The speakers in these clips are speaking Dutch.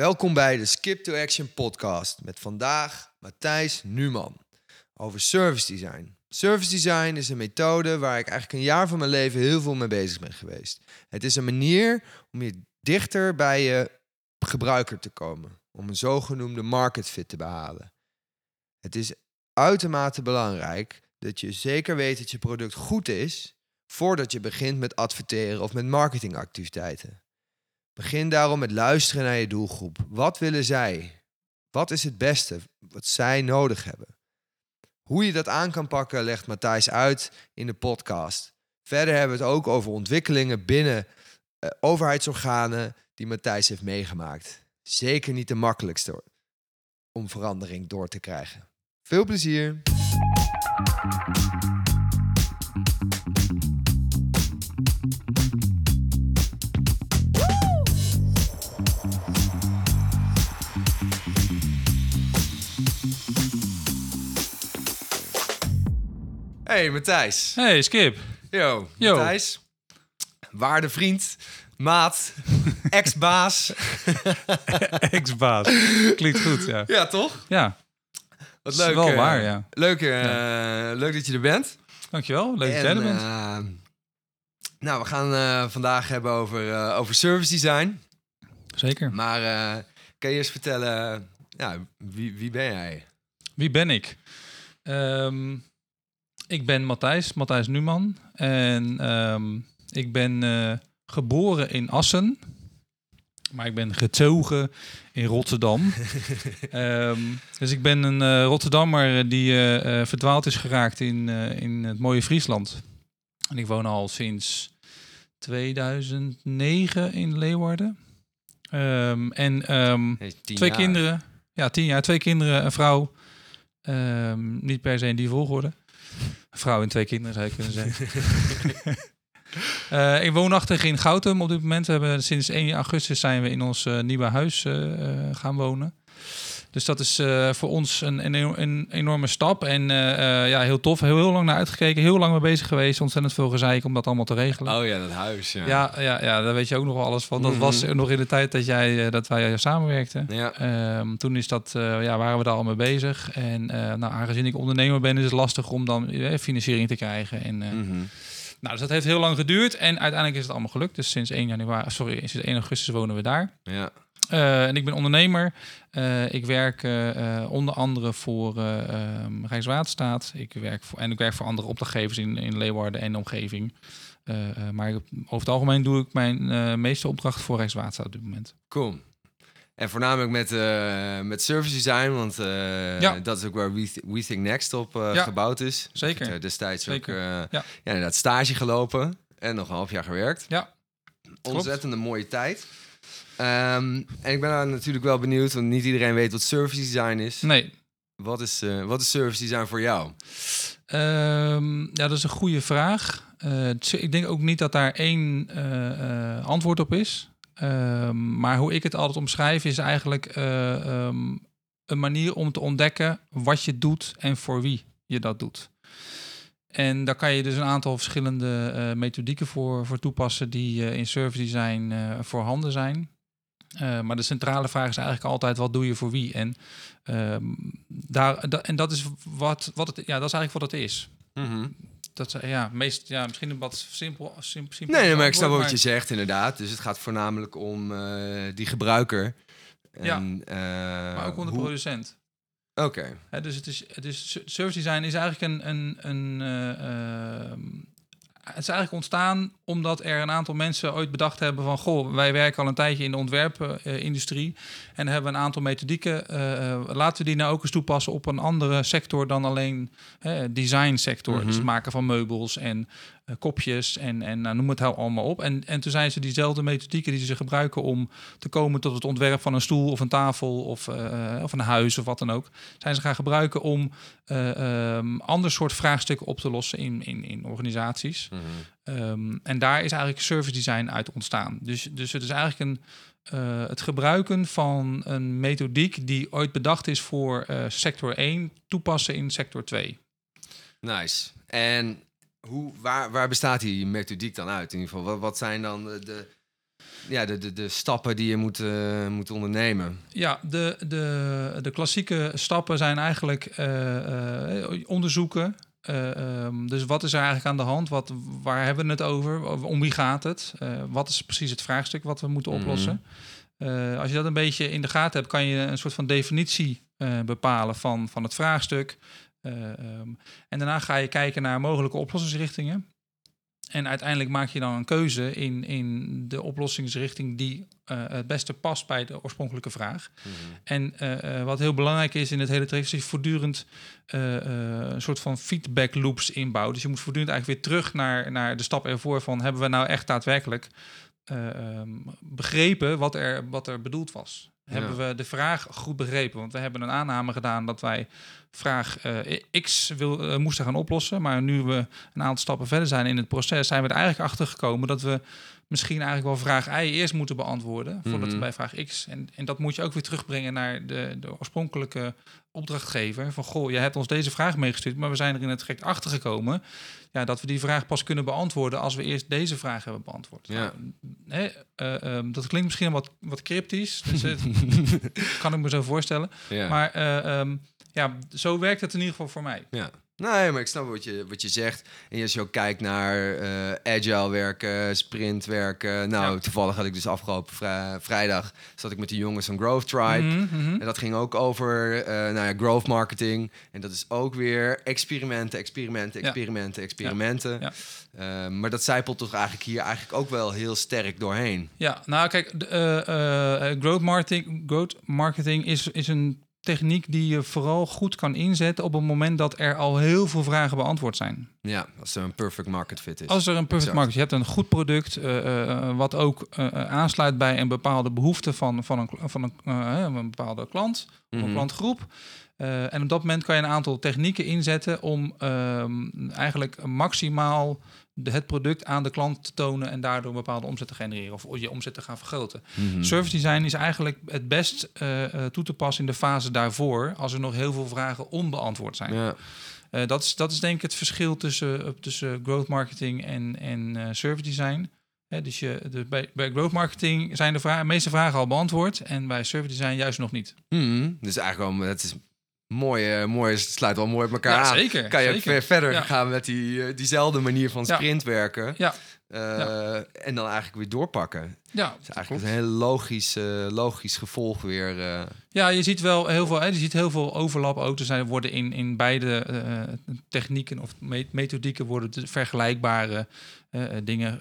Welkom bij de Skip to Action podcast met vandaag Matthijs Numan over service design. Service design is een methode waar ik eigenlijk een jaar van mijn leven heel veel mee bezig ben geweest. Het is een manier om je dichter bij je gebruiker te komen, om een zogenoemde market fit te behalen. Het is uitermate belangrijk dat je zeker weet dat je product goed is voordat je begint met adverteren of met marketingactiviteiten. Begin daarom met luisteren naar je doelgroep. Wat willen zij? Wat is het beste wat zij nodig hebben? Hoe je dat aan kan pakken, legt Matthijs uit in de podcast. Verder hebben we het ook over ontwikkelingen binnen uh, overheidsorganen die Matthijs heeft meegemaakt. Zeker niet de makkelijkste om verandering door te krijgen. Veel plezier! Hey Matthijs. Hey Skip. Yo, Yo. Matthijs. Waarde vriend, maat, ex-baas. Ex-baas. Klinkt goed, ja. ja, toch? Ja, Wat is leuk. wel eh, waar, ja. Leuk, eh, leuk dat je er bent. dankjewel. Leuk dat jij er bent. eh, nou, we gaan vandaag hebben over, over service design. Zeker. Maar kan je eens vertellen, ja, wie, wie ben jij? Wie ben ik? Ehm, ik ben Matthijs, Matthijs Numan. En ehm, ik ben eh, geboren in Assen. Maar ik ben getogen in Rotterdam. Ehm, dus ik ben een eh, Rotterdammer die eh, verdwaald is geraakt in, in het mooie Friesland. En ik woon al sinds 2009 in Leeuwarden. Ehm, en twee jaar. kinderen. Ja, tien jaar. Twee kinderen, een vrouw. Niet per se in die volgorde. Vrouw en twee kinderen zou je kunnen zeggen. Eh, ik woonachtig in Goutum op dit moment. We hebben sinds 1 augustus zijn we in ons eh, nieuwe huis eh, gaan wonen. Dus dat is eh, voor ons een, een, een enorme stap. En eh, eh, ja, heel tof. Heel, heel lang naar uitgekeken. Heel lang mee bezig geweest. Ontzettend veel gezeik om dat allemaal te regelen. Oh ja, dat huis. Ja. Ja, ja, ja, daar weet je ook nog wel alles van. Dat Mhm. was nog in de tijd dat, jij, dat wij samenwerkten. Ja. Ehm, toen is dat, ja, waren we daar al mee bezig. En nou, aangezien ik ondernemer ben, is het lastig om dan financiering te krijgen. En, eh, Mhm. nou, dus dat heeft heel lang geduurd. En uiteindelijk is het allemaal gelukt. Dus sinds 1 januari, sorry, sinds 1 augustus wonen we daar. ja. Eh, en ik ben ondernemer. Eh, ik werk eh, onder andere voor ehm, Rijkswaterstaat. Ik werk voor, en ik werk voor andere opdrachtgevers in, in Leeuwarden en de omgeving. Maar ik- over het algemeen doe ik mijn meeste opdrachten voor Rijkswaterstaat op dit moment. Cool. En voornamelijk met, met service design, want Ja. dat is ook waar We, We Think Next op Ja, gebouwd is. zeker. Ik heb, destijds Zeker. ook Ja. ja. inderdaad stage gelopen en nog een half jaar gewerkt. Ja, Ontzettend een mooie tijd. Ehm, en ik ben natuurlijk wel benieuwd, want niet iedereen weet wat service design is. nee. Wat, is eh, wat is service design voor jou? Ehm, ja, dat is een goede vraag. Eh, ik denk ook niet dat daar één eh, antwoord op is. Ehm, maar hoe ik het altijd omschrijf is eigenlijk een manier om te ontdekken wat je doet en voor wie je dat doet. En daar kan je dus een aantal verschillende methodieken voor, voor toepassen die in service design voorhanden zijn. Eh, maar de centrale vraag is eigenlijk altijd: wat doe je voor wie? En, ehm, daar, da- en dat is wat, wat het, ja, dat is eigenlijk wat het is. Dat is, ja, meest, ja, misschien een wat simpel. simpel, simpel Nee, nee, maar ik snap wat je zegt, inderdaad. Dus het gaat voornamelijk om eh, die gebruiker. Ja, En, eh, Maar ook om de hoe- producent. Oké. Dus het is, het is service design is eigenlijk een, een, een eh, ehm, het is eigenlijk ontstaan omdat er een aantal mensen ooit bedacht hebben van... goh, wij werken al een tijdje in de ontwerpindustrie... en hebben een aantal methodieken. eh, eh, laten we die nou ook eens toepassen op een andere sector dan alleen eh, design sector. Mhm. Dus het maken van meubels en eh, kopjes en, en nou, noem het nou allemaal op. En, en toen zijn ze diezelfde methodieken die ze gebruiken om te komen tot het ontwerp van een stoel of een tafel of, eh, of een huis of wat dan ook. Zijn ze gaan gebruiken om eh, ehm, ander soort vraagstukken op te lossen in, in, in organisaties. Mhm. Ehm, en daar is eigenlijk service design uit ontstaan. Dus, dus het is eigenlijk een, het gebruiken van een methodiek die ooit bedacht is voor sector 1, toepassen in sector 2. Nice. En hoe, waar, waar bestaat die methodiek dan uit? In ieder geval, wat, wat zijn dan de, ja, de, de, de stappen die je moet, eh, moet ondernemen. Ja, de, de, de klassieke stappen zijn eigenlijk eh, eh, onderzoeken. Eh, ehm, dus wat is er eigenlijk aan de hand? Wat, waar hebben we het over? Om wie gaat het? Wat is precies het vraagstuk wat we moeten Mhm. oplossen? Als je dat een beetje in de gaten hebt, kan je een soort van definitie bepalen van, van het vraagstuk. Eh, ehm, en daarna ga je kijken naar mogelijke oplossingsrichtingen. En uiteindelijk maak je dan een keuze in, in de oplossingsrichting die eh, het beste past bij de oorspronkelijke vraag. En eh, wat heel belangrijk is in het hele traject, is dat je voortdurend een soort van feedback loops inbouwt. Dus je moet voortdurend eigenlijk weer terug naar, naar de stap ervoor van hebben we nou echt daadwerkelijk eh, ehm, begrepen wat er, wat er bedoeld was. Hebben we de vraag goed begrepen? Want we hebben een aanname gedaan dat wij vraag eh, X wil, eh, moesten gaan oplossen. Maar nu we een aantal stappen verder zijn in het proces, zijn we er eigenlijk achter gekomen dat we misschien eigenlijk wel vraag Y eerst moeten beantwoorden. Voordat Mhm. we bij vraag X. En, en dat moet je ook weer terugbrengen naar de, de oorspronkelijke opdrachtgever. Van goh, je hebt ons deze vraag meegestuurd, maar we zijn er in het traject achter gekomen. Ja, dat we die vraag pas kunnen beantwoorden als we eerst deze vraag hebben beantwoord. Ja. Nou, hè, eh, ehm, dat klinkt misschien wat, wat cryptisch. Dus het kan ik me zo voorstellen. Ja. Maar eh, ehm, ja, zo werkt het in ieder geval voor mij. Ja. Nee, maar ik snap wat je, wat je zegt. En als je ook kijkt naar eh, agile werken, sprint werken. Nou, Ja. toevallig had ik dus afgelopen vrij- vrijdag... zat ik met de jongens van Growth Tribe. Mhm, mhm. En dat ging ook over eh, nou ja, growth marketing. En dat is ook weer experimenten, experimenten, Ja. experimenten, experimenten. Ja. Eh, maar dat zijpelt toch eigenlijk hier eigenlijk ook wel heel sterk doorheen. Ja, nou kijk, growth marketing, growth marketing is, is een techniek die je vooral goed kan inzetten op het moment dat er al heel veel vragen beantwoord zijn. Ja, als er een perfect market fit is. Als er een perfect Exact. market, je hebt een goed product eh, eh, wat ook eh, aansluit bij een bepaalde behoefte van, van, een, van een, een bepaalde klant, of Mhm. een klantgroep. Eh, en op dat moment kan je een aantal technieken inzetten om ehm, eigenlijk maximaal de, het product aan de klant te tonen en daardoor een bepaalde omzet te genereren of je omzet te gaan vergroten. Mhm. Service design is eigenlijk het best eh, eh, toe te passen in de fase daarvoor, als er nog heel veel vragen onbeantwoord zijn. Ja. Eh, dat, is, dat is denk ik het verschil tussen, tussen growth marketing en, en service design. Hè, dus je, de, bij, bij growth marketing zijn de, meeste vragen al beantwoord en bij service design juist nog niet. Mhm. Dus eigenlijk wel, het is mooi, eh, mooi, het sluit wel mooi op elkaar Ja, aan. zeker, Kan je zeker. verder Ja. gaan met die, eh, diezelfde manier van Ja. sprint werken. Ja. Eh, En dan eigenlijk weer doorpakken. Ja, Het is eigenlijk een heel logisch, eh, logisch gevolg weer. eh. Ja, je ziet wel heel veel, hè, je ziet heel veel overlap ook. Er zijn, worden in, in beide eh, technieken of me- methodieken worden de vergelijkbare dingen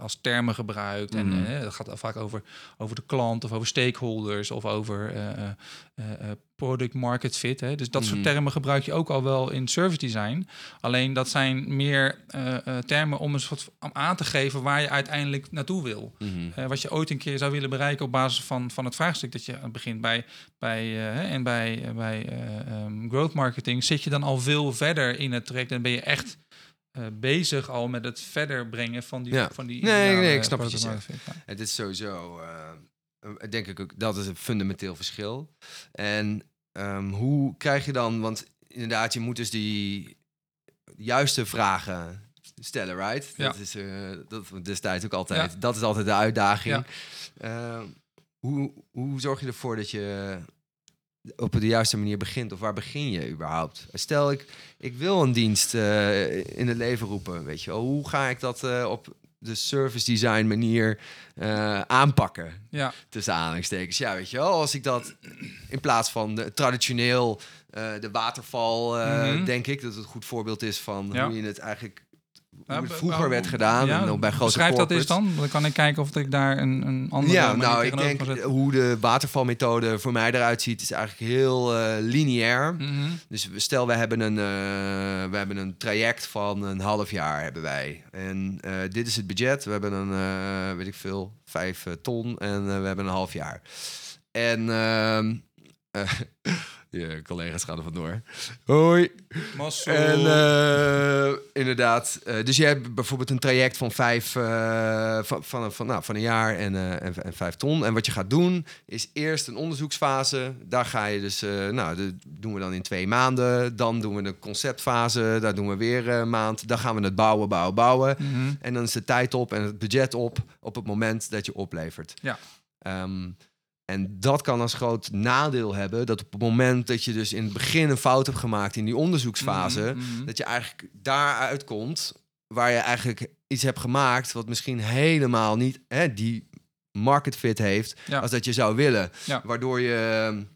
als termen gebruikt. Mhm. En eh, dat gaat vaak over, over de klant of over stakeholders of over product market fit. Hè. Dus dat Mhm. soort termen gebruik je ook al wel in service design. Alleen dat zijn meer termen om een soort om aan te geven waar je uiteindelijk naartoe wil. Eh, wat je ooit een keer zou willen bereiken op basis van, van het vraagstuk dat je begint bij, bij eh, en bij, eh, bij eh, ehm, growth marketing zit je dan al veel verder in het traject en ben je echt bezig al met het verder brengen van die Ja. van die Nee, nee, ik snap wat je zegt. Het is sowieso, denk ik ook, dat is een fundamenteel verschil. En ehm, hoe krijg je dan, want inderdaad, je moet dus die juiste vragen stellen, right? Ja. Dat is eh, dat destijds ook altijd. Ja. Dat is altijd de uitdaging. Ja. Ehm, hoe, hoe zorg je ervoor dat je op de juiste manier begint? Of waar begin je überhaupt? Stel, ik, ik wil een dienst eh, in het leven roepen, weet je wel. Hoe ga ik dat eh, op de service design manier aanpakken? Ja, Tussen aanhalingstekens. Ja, weet je wel. Als ik dat in plaats van de, traditioneel de waterval, Mhm. denk ik dat het een goed voorbeeld is van Ja. hoe je het eigenlijk Nou, het vroeger werd gedaan. ja, en dan bij grote beschrijf dat eens dan. Dan kan ik kijken of ik daar een, een andere Ja, manier nou, ik denk hoe de watervalmethode voor mij eruit ziet, is eigenlijk heel eh, lineair. Mhm. Dus we- stel, we hebben, een, eh, we hebben een traject van een half jaar hebben wij. En eh, dit is het budget. We hebben een, weet ik veel, vijf ton en we hebben een half jaar. En ehm, eh, je collega's gaan er vandoor. Hoi. Mazzel. En eh, inderdaad, eh, dus je hebt bijvoorbeeld een traject van vijf, eh, van, van, van, nou, van een jaar en, en, en vijf ton. En wat je gaat doen, is eerst een onderzoeksfase. Daar ga je dus, nou, dat doen we dan in twee maanden. Dan doen we de conceptfase, daar doen we weer een maand. Dan gaan we het bouwen, bouwen, bouwen. Mhm. En dan is de tijd op en het budget op op het moment dat je oplevert. Ja. Ehm, en dat kan als groot nadeel hebben dat op het moment dat je dus in het begin een fout hebt gemaakt in die onderzoeksfase, Mhm, mhm. dat je eigenlijk daaruit komt waar je eigenlijk iets hebt gemaakt wat misschien helemaal niet hè, die market fit heeft Ja. als dat je zou willen. Ja. Waardoor je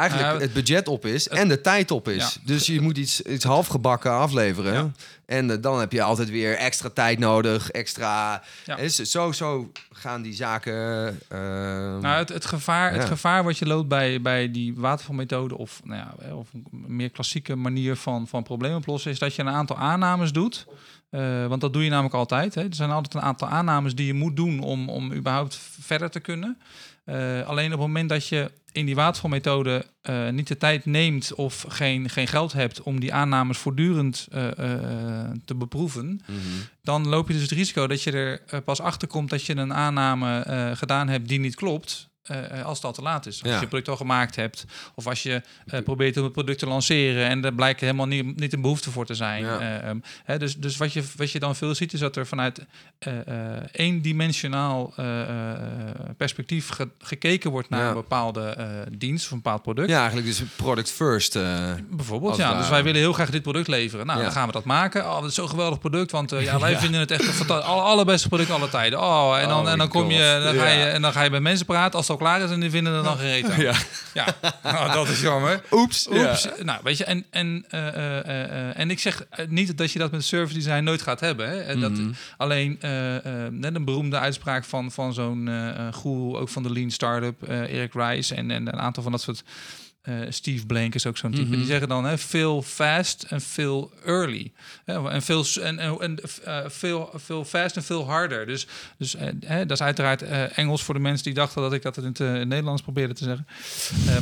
eigenlijk Ja, het budget op is en de tijd op is. Ja. Dus je moet iets, iets halfgebakken afleveren. Ja. En eh, dan heb je altijd weer extra tijd nodig, extra... Ja. Hè, zo- zo, gaan die zaken... ehm, Nou, het, het, gevaar, het gevaar wat je loopt bij, bij die watervalmethode of, nou ja, of een meer klassieke manier van, van problemen oplossen, is dat je een aantal aannames doet. Eh, want dat doe je namelijk altijd. Hè. Er zijn altijd een aantal aannames die je moet doen om, om überhaupt verder te kunnen. Eh, alleen op het moment dat je in die watervalmethode eh, niet de tijd neemt of geen, geen geld hebt om die aannames voortdurend eh, te beproeven, mhm. dan loop je dus het risico dat je er pas achter komt dat je een aanname gedaan hebt die niet klopt. Eh, eh, als het al te laat is. Als Ja. je het product al gemaakt hebt. Of als je eh, probeert om het product te lanceren. En er blijkt helemaal niet, niet een behoefte voor te zijn. Ja. Eh, ehm, hè, dus dus wat, je, wat je dan veel ziet is dat er vanuit eendimensionaal perspectief ge- gekeken wordt naar Ja. een bepaalde dienst of een bepaald product. Ja, eigenlijk dus product first. Bijvoorbeeld, ja. het Dus wij willen heel graag dit product leveren. Nou, dan gaan we dat maken. Oh, dat is zo'n geweldig product, want ja, wij vinden het echt een fantastisch, alle, allerbeste product alle tijden. Oh, en dan, Oh en dan kom je, dan ga je, en dan ga je bij mensen praten als het al klaar is en die vinden er dan geen reet aan. ja. Ja, nou, dat is jammer. Oeps. Oeps. Ja. Nou, weet je, en, en, eh, eh, eh, en ik zeg niet dat je dat met service design nooit gaat hebben. Hè. En dat, Mhm. Alleen net een beroemde uitspraak van, van zo'n goeroe, ook van de Lean Startup, Eric Rice en, en een aantal van dat soort. Eh, Steve Blank is ook zo'n type. Mhm. Die zeggen dan hè, veel fast en veel early. Hè, en veel en, en, en eh, veel, veel fast en veel harder. Dus, dus eh, hè, dat is uiteraard Engels voor de mensen die dachten dat ik dat in het Nederlands probeerde te zeggen.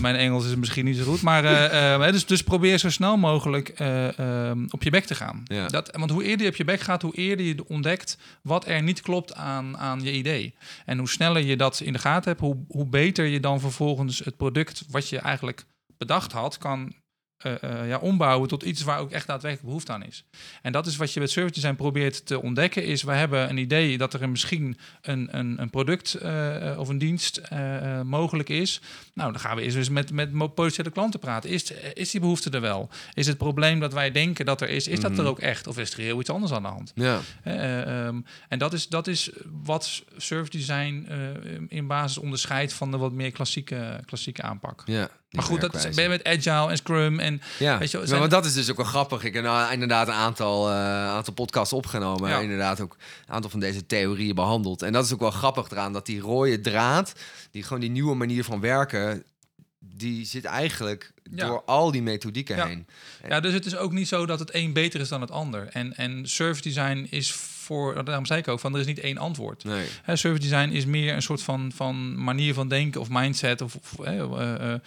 Mijn Engels is misschien niet zo goed. Maar dus, dus probeer zo snel mogelijk eh, ehm, op je bek te gaan. Ja. Dat, want hoe eerder je op je bek gaat, hoe eerder je ontdekt wat er niet klopt aan, aan je idee. En hoe sneller je dat in de gaten hebt, hoe, hoe beter je dan vervolgens het product wat je eigenlijk bedacht had, kan eh, eh, ja, ombouwen tot iets waar ook echt daadwerkelijk behoefte aan is. En dat is wat je met service design probeert te ontdekken, is we hebben een idee dat er misschien een, een, een product eh, of een dienst mogelijk is. Nou, dan gaan we eerst eens met, met potentiële klanten praten. Is, is die behoefte er wel? Is het probleem dat wij denken dat er is, is dat er Mhm. ook echt? Of is er heel iets anders aan de hand? Ja. Eh, ehm, en dat is, dat is wat service design in basis onderscheidt van de wat meer klassieke, klassieke aanpak. ja. Maar goed, dat is, ben je met Agile en Scrum en Ja, Weet je zijn- maar dat is dus ook wel grappig. Ik heb nou inderdaad een aantal, eh, aantal podcasts opgenomen. Ja. Inderdaad ook een aantal van deze theorieën behandeld. En dat is ook wel grappig eraan, dat die rode draad, die gewoon die nieuwe manier van werken, die zit eigenlijk Ja. door al die methodieken Ja. heen. Ja, dus het is ook niet zo dat het een beter is dan het ander. En, en service design is voor, daarom zei ik ook, van er is niet één antwoord. Nee. Hè, service design is meer een soort van, van manier van denken of mindset. Of, eh, eh,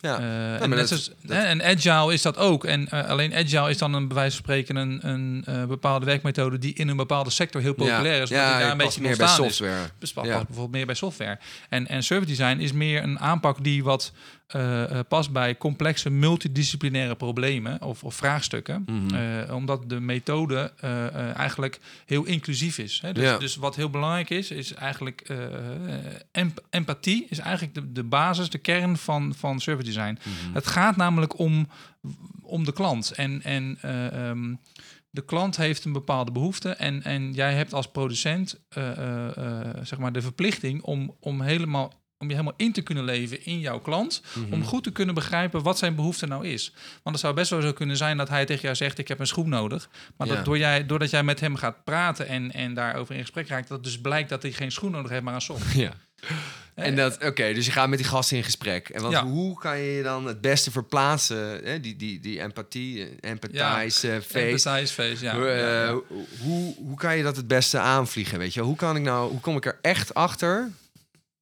Ja. eh, maar en, net dat- zoals- dat- hè, en agile is dat ook. En eh, alleen agile is dan een bij wijze van spreken een, een eh, bepaalde werkmethode die in een bepaalde sector heel populair is. die Ja, daar een beetje meer bij is. software. Dus past bijvoorbeeld meer bij software. En, en service design is meer een aanpak die wat eh, past bij complexe multidisciplinaire problemen of, of vraagstukken. Mhm. Eh, omdat de methode eigenlijk heel inclusief is. Hè? Dus, Ja. dus wat heel belangrijk is, is eigenlijk emp- empathie is eigenlijk de, de basis, de kern van, van service design. Mhm. Het gaat namelijk om, om de klant. En, en eh, ehm, de klant heeft een bepaalde behoefte. En, en jij hebt als producent zeg maar de verplichting om, om, helemaal, om je helemaal in te kunnen leven in jouw klant. Mhm. Om goed te kunnen begrijpen wat zijn behoefte nou is. Want het zou best wel zo kunnen zijn dat hij tegen jou zegt: Ik heb een schoen nodig. Maar Ja. dat door jij, doordat jij met hem gaat praten en, en daarover in gesprek raakt, dat dus blijkt dat hij geen schoen nodig heeft, maar een sok. Ja. En dat, oké, dus je gaat met die gasten in gesprek. En Ja. hoe kan je je dan het beste verplaatsen? Hè? Die, die, die empathie, eh, empathize, eh, face. Face, ja. Hoe, ja, eh, ja. Hoe, hoe kan je dat het beste aanvliegen? Weet je? Hoe kan ik nou, hoe kom ik er echt achter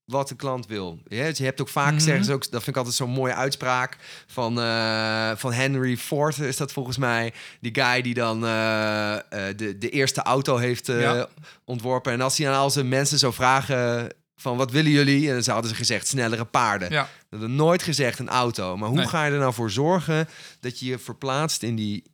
wat de klant wil. Je, je hebt ook vaak, Mhm. zeggen ze ook, dat vind ik altijd zo'n mooie uitspraak van, eh, van Henry Ford, is dat volgens mij. Die guy die dan eh, eh, de, de eerste auto heeft Ja. ontworpen. En als hij aan al zijn mensen zou vragen van wat willen jullie? En dan hadden ze gezegd snellere paarden. Ja, Ze hadden nooit gezegd een auto. Maar hoe Nee. ga je er nou voor zorgen dat je je verplaatst in die,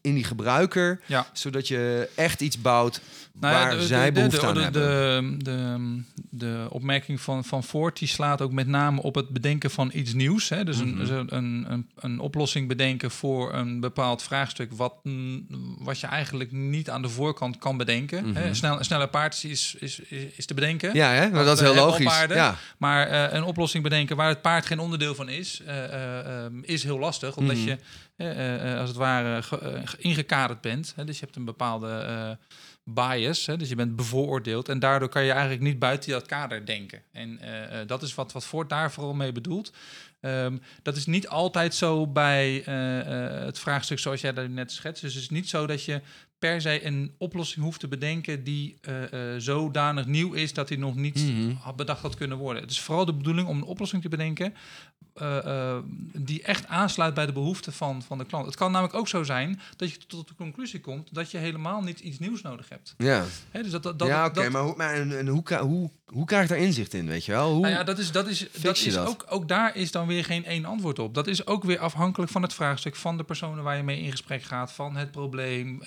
in die gebruiker, ja. zodat je echt iets bouwt Nou ja, waar de- zij de- behoefte de, aan de, hebben? De, de, opmerking van, van Ford die slaat ook met name op het bedenken van iets nieuws. Hè? Dus Mhm. een, dus een, een, een, een oplossing bedenken voor een bepaald vraagstuk... Wat, mm, wat je eigenlijk niet aan de voorkant kan bedenken. hè? Mhm. Snel, een sneller paard is, is, is, te bedenken. Ja, hè? maar dat is heel logisch. paarden. Ja. Maar eh, een oplossing bedenken waar het paard geen onderdeel van is, eh, eh, is heel lastig. Omdat Mhm. je als het ware ge- ge- ingekaderd bent. Hè? Dus je hebt een bepaalde bias, hè? dus je bent bevooroordeeld. En daardoor kan je eigenlijk niet buiten dat kader denken. En eh, eh, dat is wat, wat Ford daar vooral mee bedoelt. Ehm, dat is niet altijd zo bij eh, het vraagstuk zoals jij daar net schetst. Dus het is niet zo dat je per se een oplossing hoeft te bedenken die eh, eh, zodanig nieuw is dat die nog niet Mhm. had bedacht had kunnen worden. Het is vooral de bedoeling om een oplossing te bedenken eh, die echt aansluit bij de behoeften van, van de klant. Het kan namelijk ook zo zijn dat je tot de conclusie komt dat je helemaal niet iets nieuws nodig hebt. Ja, Hè, dus dat, dat, dat, ja oké, maar, hoe, maar en, en hoe, hoe, hoe krijg ik daar inzicht in, weet je wel? Hoe, Nou ja, dat is, dat is, dat je is dat? Ook, ook daar is dan weer geen één antwoord op. Dat is ook weer afhankelijk van het vraagstuk, van de personen waar je mee in gesprek gaat, van het probleem.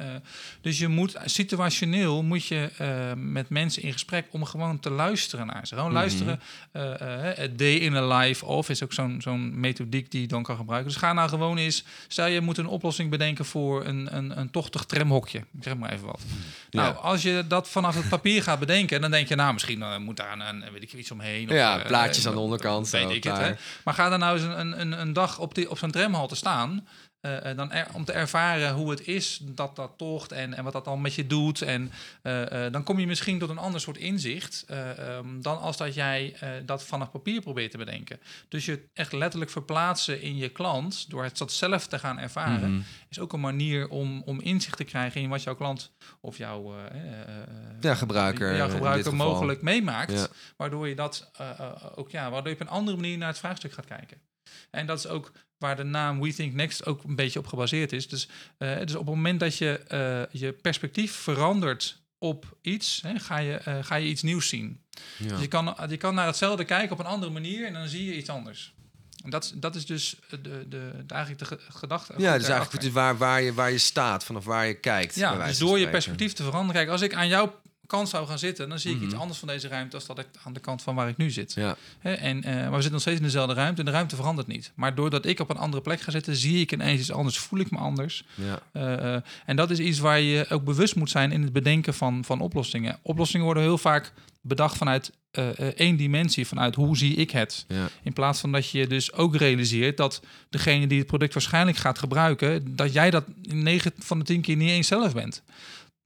Eh. dus je moet situationeel moet je eh, met mensen in gesprek om gewoon te luisteren naar ze. Gewoon Mhm. luisteren. eh, eh, het day in a life of is ook zo'n zo'n methodiek die je dan kan gebruiken. Dus ga nou gewoon eens. Stel je moet een oplossing bedenken voor een, een, een tochtig tramhokje. Ik zeg maar even wat. Ja. Nou, als je dat vanaf het papier gaat bedenken, dan denk je, nou, misschien eh, moet daar een, weet ik iets omheen. Of, Ja, eh, plaatjes eh, aan de onderkant, Weet ik het, hè. Maar ga dan nou eens een, een, een dag op, die, op zo'n tramhalte staan. Eh, eh, dan er- om te ervaren hoe het is dat dat tocht en, en wat dat dan met je doet. En eh, dan kom je misschien tot een ander soort inzicht eh, ehm, dan als dat jij dat vanaf papier probeert te bedenken. Dus je echt letterlijk verplaatsen in je klant door het dat zelf te gaan ervaren, Mhm. is ook een manier om, om inzicht te krijgen in wat jouw klant of jouw Ja, gebruiker, jouw mogelijk meemaakt. Ja. Waardoor je dat ook ja, waardoor je op een andere manier naar het vraagstuk gaat kijken. En dat is ook waar de naam We Think Next ook een beetje op gebaseerd is. Dus, eh, dus op het moment dat je eh, je perspectief verandert op iets, hè, ga, je, eh, ga je iets nieuws zien. Ja. Dus je kan, je kan naar hetzelfde kijken op een andere manier en dan zie je iets anders. En dat, is- dat is dus de, de, de, eigenlijk de ge- gedachte. Ja, dus eigenlijk waar, waar, je, waar je staat, vanaf waar je kijkt. Ja, dus door je perspectief te veranderen. Kijk, als ik aan jouw kant zou gaan zitten, dan zie ik iets Mhm. anders van deze ruimte als dat ik aan de kant van waar ik nu zit. Ja, en, eh, maar we zitten nog steeds in dezelfde ruimte en de ruimte verandert niet. Maar doordat ik op een andere plek ga zitten, zie ik ineens iets anders, voel ik me anders. ja. Eh, eh, en dat is iets waar je ook bewust moet zijn in het bedenken van, van oplossingen. Oplossingen worden heel vaak bedacht vanuit één dimensie, vanuit hoe zie ik het. ja. In plaats van dat je dus ook realiseert dat degene die het product waarschijnlijk gaat gebruiken, dat jij dat 9 van de 10 keer niet eens zelf bent.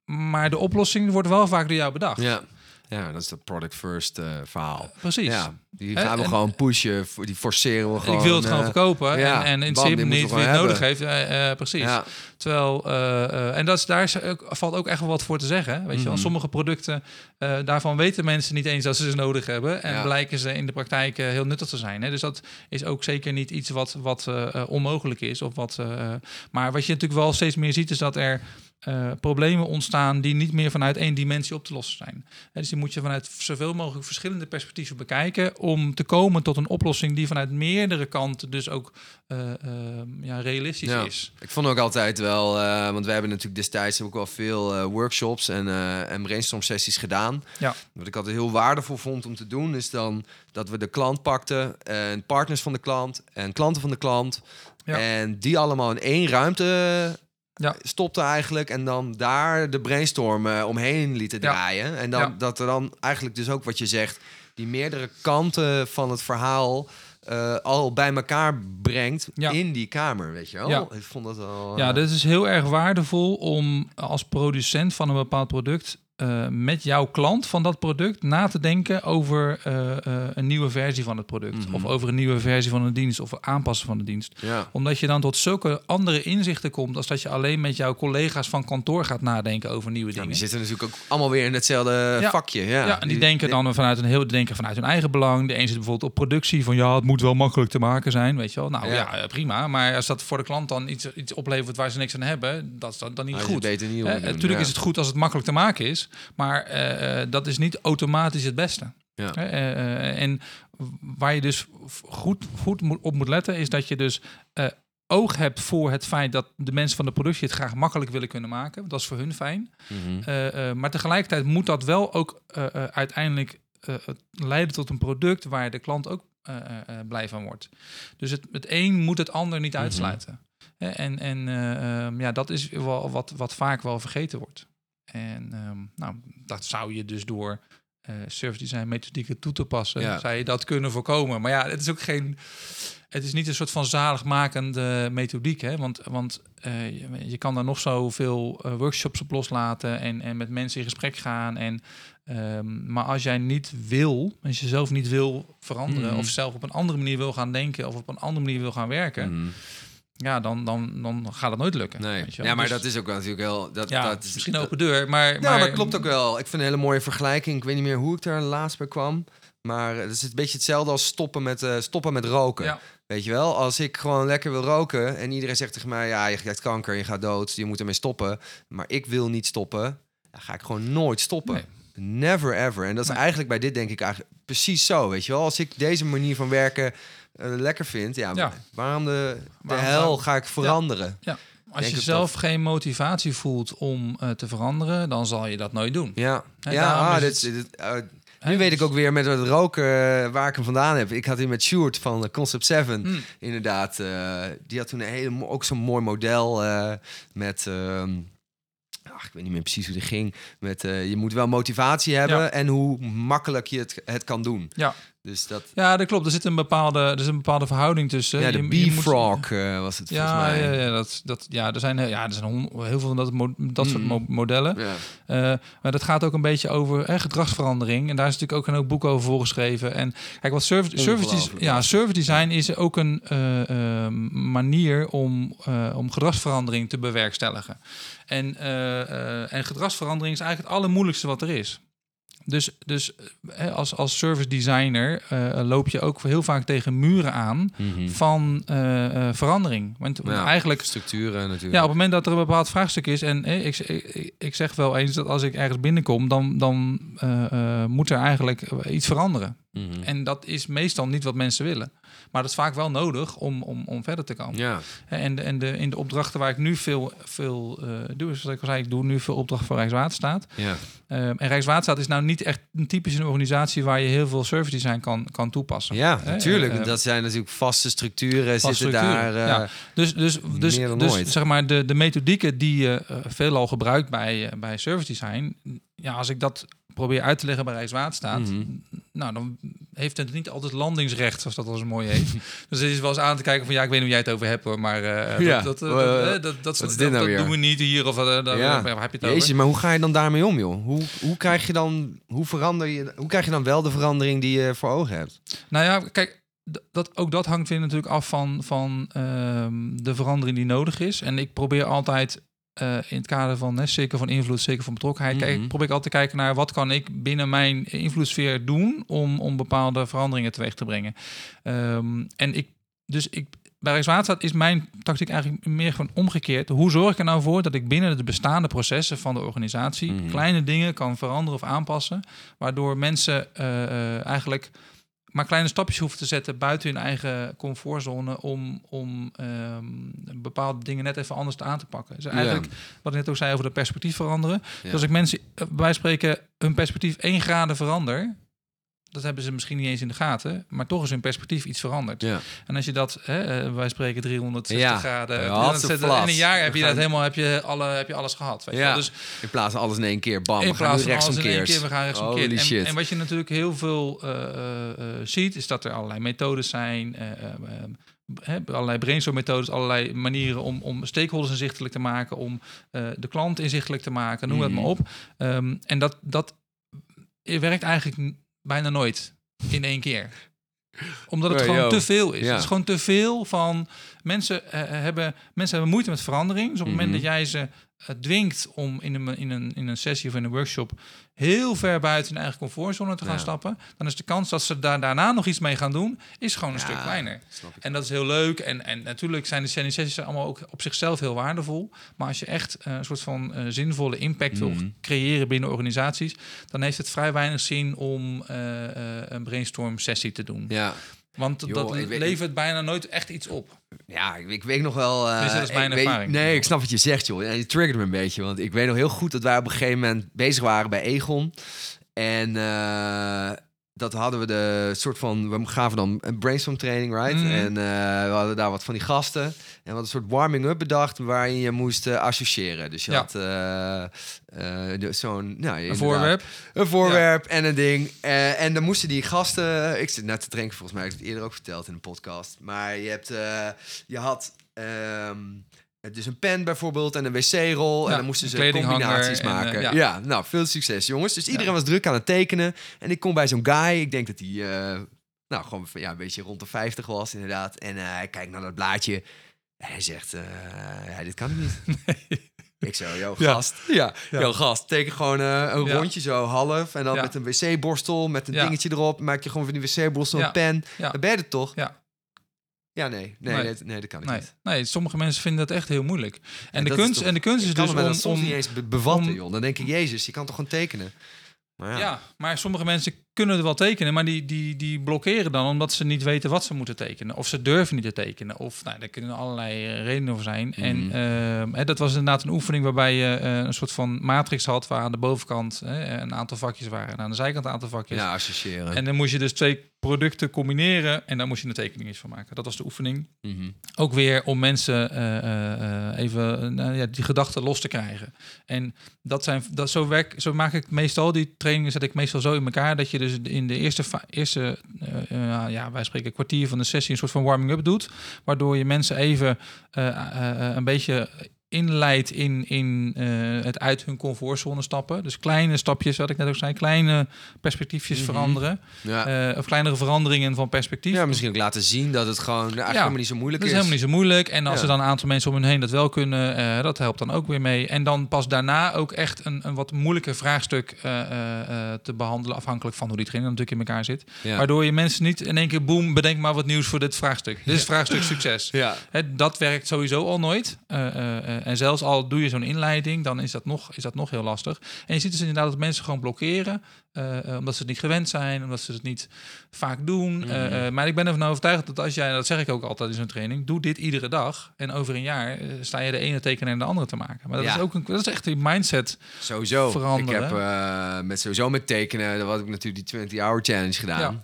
Maar de oplossing wordt wel vaak door jou bedacht. ja. Ja, dat is dat product first eh, verhaal. Precies. Ja, die gaan we en- gewoon pushen, voor- die forceren we gewoon. ik wil het gewoon eh, verkopen ja, en, en in zin niet wie het nodig heeft. eh, eh, precies. Ja, Terwijl, eh, eh, en dat is, daar is ook, valt ook echt wel wat voor te zeggen. Weet je wel, Mhm. sommige producten, eh, daarvan weten mensen niet eens dat ze ze nodig hebben. En Ja. blijken ze in de praktijk eh, heel nuttig te zijn. Hè? Dus dat is ook zeker niet iets wat, wat eh, eh, onmogelijk is. Of wat, eh, maar wat je natuurlijk wel steeds meer ziet, is dat er eh, problemen ontstaan die niet meer vanuit één dimensie op te lossen zijn. Dus die moet je vanuit zoveel mogelijk verschillende perspectieven bekijken om te komen tot een oplossing die vanuit meerdere kanten dus ook eh, eh, ja, realistisch Ja. is. ik vond ook altijd wel, want we hebben natuurlijk destijds ook wel veel workshops en, en brainstorm sessies gedaan. Ja. Wat ik altijd heel waardevol vond om te doen, is dan dat we de klant pakten en partners van de klant en klanten van de klant. Ja. En die allemaal in één ruimte Ja. stopten eigenlijk. En dan daar de brainstorm omheen lieten Ja. draaien. En dan, Ja. dat er dan eigenlijk dus ook wat je zegt, die meerdere kanten van het verhaal eh, al bij elkaar brengt in die kamer, weet je wel? Ja. Ik vond dat wel... Ja, eh, dit is heel erg waardevol om als producent van een bepaald product eh, met jouw klant van dat product na te denken over eh, eh, een nieuwe versie van het product. Mhm. Of over een nieuwe versie van een dienst of aanpassen van de dienst. Ja. Omdat je dan tot zulke andere inzichten komt als dat je alleen met jouw collega's van kantoor gaat nadenken over nieuwe Ja, dingen. die zitten natuurlijk ook allemaal weer in hetzelfde Ja. vakje. Ja, Ja, en die denken dan vanuit een heel denken vanuit hun eigen belang. De een zit bijvoorbeeld op productie van ja, het moet wel makkelijk te maken zijn, weet je wel. Nou Ja. prima. Maar als dat voor de klant dan iets, iets oplevert waar ze niks aan hebben, dat is dan, dan niet goed. beter niet natuurlijk is het goed als het makkelijk te maken is, maar eh, eh, dat is niet automatisch het beste. Ja. Eh, en waar je dus goed, goed op moet letten, is dat je dus oog hebt voor het feit dat de mensen van de productie het graag makkelijk willen kunnen maken. Dat is voor hun fijn. Mhm. Maar tegelijkertijd moet dat wel ook uiteindelijk leiden tot een product waar de klant ook blij van wordt. Dus het, het een moet het ander niet Mhm. uitsluiten. En en eh, ehm, ja, dat is wel wat, wat vaak wel vergeten wordt. En ehm, nou, dat zou je dus door eh service design methodieken toe te passen, Ja. zou je dat kunnen voorkomen. Maar ja, het is ook geen. Het is niet een soort van zaligmakende methodiek, hè? Want, want eh, je, je kan daar nog zoveel eh workshops op loslaten en, en met mensen in gesprek gaan. En, ehm, maar als jij niet wil, als je zelf niet wil veranderen, Mhm. of zelf op een andere manier wil gaan denken of op een andere manier wil gaan werken, Mhm. Ja, dan, dan, dan gaat het nooit lukken. Nee, weet je wel. ja, maar Dus- dat is ook wel natuurlijk wel... Dat, ja, dat is, misschien dat- een open deur, maar, Ja, maar, klopt ook wel. Ik vind een hele mooie vergelijking. Ik weet niet meer hoe ik daar laatst bij kwam. Maar het is een beetje hetzelfde als stoppen met, eh, stoppen met roken. Ja. Weet je wel? Als ik gewoon lekker wil roken en iedereen zegt tegen mij... ja, je krijgt kanker, je gaat dood, je moet ermee stoppen. Maar ik wil niet stoppen. Dan ga ik gewoon nooit stoppen. Nee. Never ever. En dat is Nee. eigenlijk bij dit denk ik eigenlijk precies zo. Weet je wel? Als ik deze manier van werken eh, lekker vind... Ja, Ja. waarom de, de hel ga ik veranderen? Als denk je dat zelf geen motivatie voelt om eh, te veranderen, dan zal je dat nooit doen. Ja, ja ah, dit, uh, Hè, nu weet ik dus- ook weer met het roken eh, waar ik hem vandaan heb. Ik had hier met Sjoerd van Concept 7, Mm. inderdaad. die had toen een hele, ook zo'n mooi model met... ehm, ach, ik weet niet meer precies hoe die ging. Met, je moet wel motivatie hebben Ja. en hoe makkelijk je het, het kan doen. Ja. Dus dat... Ja, dat klopt. Er zit een bepaalde, er is een bepaalde verhouding tussen. ja, de moet- B-Frog eh, was het volgens Ja, mij. ja, ja, dat, dat, ja, er zijn, heel- ja, er zijn heel veel van dat, dat soort mo- modellen. Ja. Eh, maar dat gaat ook een beetje over eh, gedragsverandering. En daar is natuurlijk ook een boek over voorgeschreven. En kijk, wat service, service, ja, service design is ook een manier om, om gedragsverandering te bewerkstelligen. En, en gedragsverandering is eigenlijk het allermoeilijkste wat er is. Dus, dus eh, als, als service designer eh, loop je ook heel vaak tegen muren aan Mhm. van eh, eh, verandering. Want Ja, eigenlijk Structuren natuurlijk. ja, op het moment dat er een bepaald vraagstuk is, en eh, ik, ik, ik zeg wel eens dat als ik ergens binnenkom, dan, dan eh, eh, moet er eigenlijk iets veranderen. Mhm. En dat is meestal niet wat mensen willen. Maar dat is vaak wel nodig om, om, om verder te komen. Ja, En, de, en de, in de opdrachten waar ik nu veel, veel eh, doe, is wat ik al zei, ik doe nu veel opdrachten voor Rijkswaterstaat. ja. Eh, en Rijkswaterstaat is nou niet echt een typisch een organisatie waar je heel veel service design kan, kan toepassen. ja natuurlijk. eh, dat zijn natuurlijk vaste structuren Vaste zitten structuren, daar. eh, ja. Dus, dus, dus, dus nooit. zeg maar, de, de methodieken die je eh, veelal gebruikt bij, eh, bij service design, ja, als ik dat probeer uit te leggen bij Rijkswaterstaat, Mhm. nou, dan heeft het niet altijd landingsrecht, zoals dat al zo mooi heet. dus het is wel eens aan te kijken van, ja, ik weet niet hoe jij het over hebt, hoor, maar eh, Ja, dat, dat, eh, dat, eh, dat, dat, dat, nou dat doen we niet hier, of uh, daar, Ja. heb je het over? Jezus, maar hoe ga je dan daarmee om, joh? Hoe, hoe krijg je dan, hoe verander je, hoe krijg je dan wel de verandering die je voor ogen hebt? Nou ja, kijk, dat, ook dat hangt weer natuurlijk af van, van ehm, de verandering die nodig is. En ik probeer altijd eh, in het kader van hè, zeker van invloed, zeker van betrokkenheid, kijk, Mhm. probeer ik altijd te kijken naar wat kan ik binnen mijn invloedssfeer doen om, om bepaalde veranderingen teweeg te brengen. Ehm, en ik, dus ik, bij Rijkswaterstaat is mijn tactiek eigenlijk meer gewoon omgekeerd. Hoe zorg ik er nou voor dat ik binnen de bestaande processen van de organisatie Mhm. kleine dingen kan veranderen of aanpassen, waardoor mensen eh, eh, eigenlijk maar kleine stapjes hoeven te zetten buiten hun eigen comfortzone om, om ehm, bepaalde dingen net even anders aan te pakken. Dus eigenlijk wat ik net ook zei over de perspectief veranderen. Ja. Dus als ik mensen eh, bij spreken hun perspectief één graden verander, dat hebben ze misschien niet eens in de gaten, maar toch is hun perspectief iets veranderd. Ja. En als je dat, hè, eh, wij spreken 360 Ja. graden, Ja, 360 had ze in een jaar heb je dat helemaal, heb je, alle, heb je alles gehad. Weet Ja. wel? Dus In plaats van alles in één keer, bam, in we gaan plaats van alles in één keer, we gaan rechtsomkeer. Holy En, shit. en wat je natuurlijk heel veel eh, eh, ziet, is dat er allerlei methodes zijn, hè, allerlei brainstorm-methodes, allerlei manieren om, om stakeholders inzichtelijk te maken, om de klant inzichtelijk te maken, noem het Mhm. maar op. Ehm, en dat, dat werkt eigenlijk bijna nooit in één keer omdat het gewoon yo. te veel is. Ja. Het is gewoon te veel van mensen eh, hebben mensen hebben moeite met verandering. Dus op het moment Mhm. dat jij ze eh, dwingt om in een, in, een, in een sessie of in een workshop heel ver buiten hun eigen comfortzone te gaan Ja. stappen, dan is de kans dat ze daar daarna nog iets mee gaan doen, is gewoon een Ja, stuk kleiner. En dat is heel leuk. En, en natuurlijk zijn de sessies allemaal ook op zichzelf heel waardevol. Maar als je echt eh, een soort van eh, zinvolle impact wil Mhm. creëren binnen organisaties, dan heeft het vrij weinig zin om eh, een brainstorm sessie te doen. Ja, Want dat weet- levert bijna nooit echt iets op. ja ik, ik weet nog wel... Tenminste, dat is mijn ik weet- ervaring. nee, ik snap wat je zegt, joh. En je triggert me een beetje. Want ik weet nog heel goed dat wij op een gegeven moment bezig waren bij Egon. En eh, dat hadden we de soort van... We gaven dan een brainstorm training, right? Mhm. En eh, we hadden daar wat van die gasten. En we hadden een soort warming-up bedacht... waarin je moest eh, associëren. Dus je Ja. had eh, zo'n... Nou, Een voorwerp. Een voorwerp en een ding. En dan moesten die gasten... Ik zit net te drinken, volgens mij. Ik heb het eerder ook verteld in de podcast. Maar je, hebt, je had... ehm, dus een pen bijvoorbeeld en een wc-rol. Ja, en dan moesten ze combinaties en, eh, maken. ja. ja. nou, veel succes jongens. Dus iedereen Ja. was druk aan het tekenen. En ik kom bij zo'n guy. Ik denk dat hij... eh, nou, gewoon ja, een beetje rond de 50 was inderdaad. En eh, hij kijkt naar dat blaadje. En hij zegt... ja, dit kan ik niet. Ik zo, Ja. gast. Ja, yo, gast. Teken gewoon een rondje zo half. En dan met een wc-borstel, met een dingetje erop. Maak je gewoon van die wc-borstel een pen. Ja. Dan ben je er toch? Ja. Ja, nee. Nee, Nee. nee. nee, dat kan ik Nee, niet. nee, sommige mensen vinden dat echt heel moeilijk. En, de, kunst, toch- en de kunst is dus om... dat soms om niet eens be- bevatten, om- joh. Dan denk ik, jezus, je kan toch gewoon tekenen? Maar ja. ja. maar sommige mensen kunnen er wel tekenen, maar die, die, die blokkeren dan omdat ze niet weten wat ze moeten tekenen. Of ze durven niet te tekenen. Of nou, daar kunnen allerlei redenen voor zijn. En Mhm. ehm, hè, dat was inderdaad een oefening waarbij je eh, een soort van matrix had waar aan de bovenkant hè, een aantal vakjes waren en aan de zijkant een aantal vakjes. Ja, associëren. En dan moest je dus twee producten combineren en daar moest je een tekening van maken. Dat was de oefening. Mhm. Ook weer om mensen eh, eh, even nou ja, die gedachten los te krijgen. En dat zijn, dat, zo, werk, zo maak ik meestal, die trainingen zet ik meestal zo in elkaar... dat je dus in de eerste, eerste eh, eh, ja, wij spreken kwartier van de sessie... een soort van warming-up doet. Waardoor je mensen even eh, een beetje inleidt in, in eh, het uit hun comfortzone stappen. Dus kleine stapjes, wat ik net ook zei, kleine perspectiefjes Mhm. veranderen. Ja. eh, of kleinere veranderingen van perspectief. ja, misschien ook laten zien dat het gewoon eigenlijk Ja. helemaal niet zo moeilijk Dat is. is helemaal niet zo moeilijk. En als Ja. er dan een aantal mensen om hun heen dat wel kunnen, eh, dat helpt dan ook weer mee. En dan pas daarna ook echt een, een wat moeilijker vraagstuk te behandelen, afhankelijk van hoe die training natuurlijk in elkaar zit. Waardoor je mensen niet in één keer, boem, bedenk maar wat nieuws voor dit vraagstuk. Dit is vraagstuk succes. Ja. Hè, dat werkt sowieso al nooit. En zelfs al doe je zo'n inleiding, dan is dat, nog, is dat nog heel lastig. En je ziet dus inderdaad dat mensen gewoon blokkeren. eh, eh, omdat ze het niet gewend zijn, omdat ze het niet vaak doen. Mhm. Eh, maar ik ben ervan overtuigd dat als jij, dat zeg ik ook altijd in zo'n training, doe dit iedere dag. En over een jaar sta je de ene tekenaar en de andere te maken. Maar dat Ja. is ook een, dat is echt die mindset. Sowieso. veranderen. Ik heb met sowieso met tekenen, dat had ik natuurlijk die 20-hour challenge gedaan. Ja.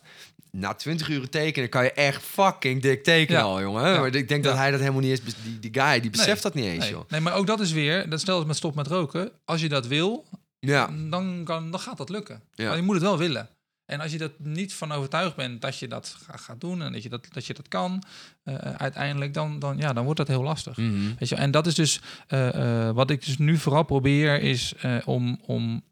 Na 20 uur tekenen kan je echt fucking dik tekenen Ja. al, jongen. Ja. Maar ik denk Ja. dat hij dat helemaal niet eens... bes- Die, die guy, die beseft Nee. dat niet eens, Nee, joh. nee, maar ook dat is weer, dat stel als met stop met roken. Als je dat wil, Ja. dan, kan, dan gaat dat lukken. Maar je moet het wel willen. En als je dat niet van overtuigd bent dat je dat ga- gaat doen en dat je dat, dat, je dat kan, eh, uiteindelijk, dan, dan, ja, dan wordt dat heel lastig. Mhm. Weet je, en dat is dus eh, eh, wat ik dus nu vooral probeer, is om, om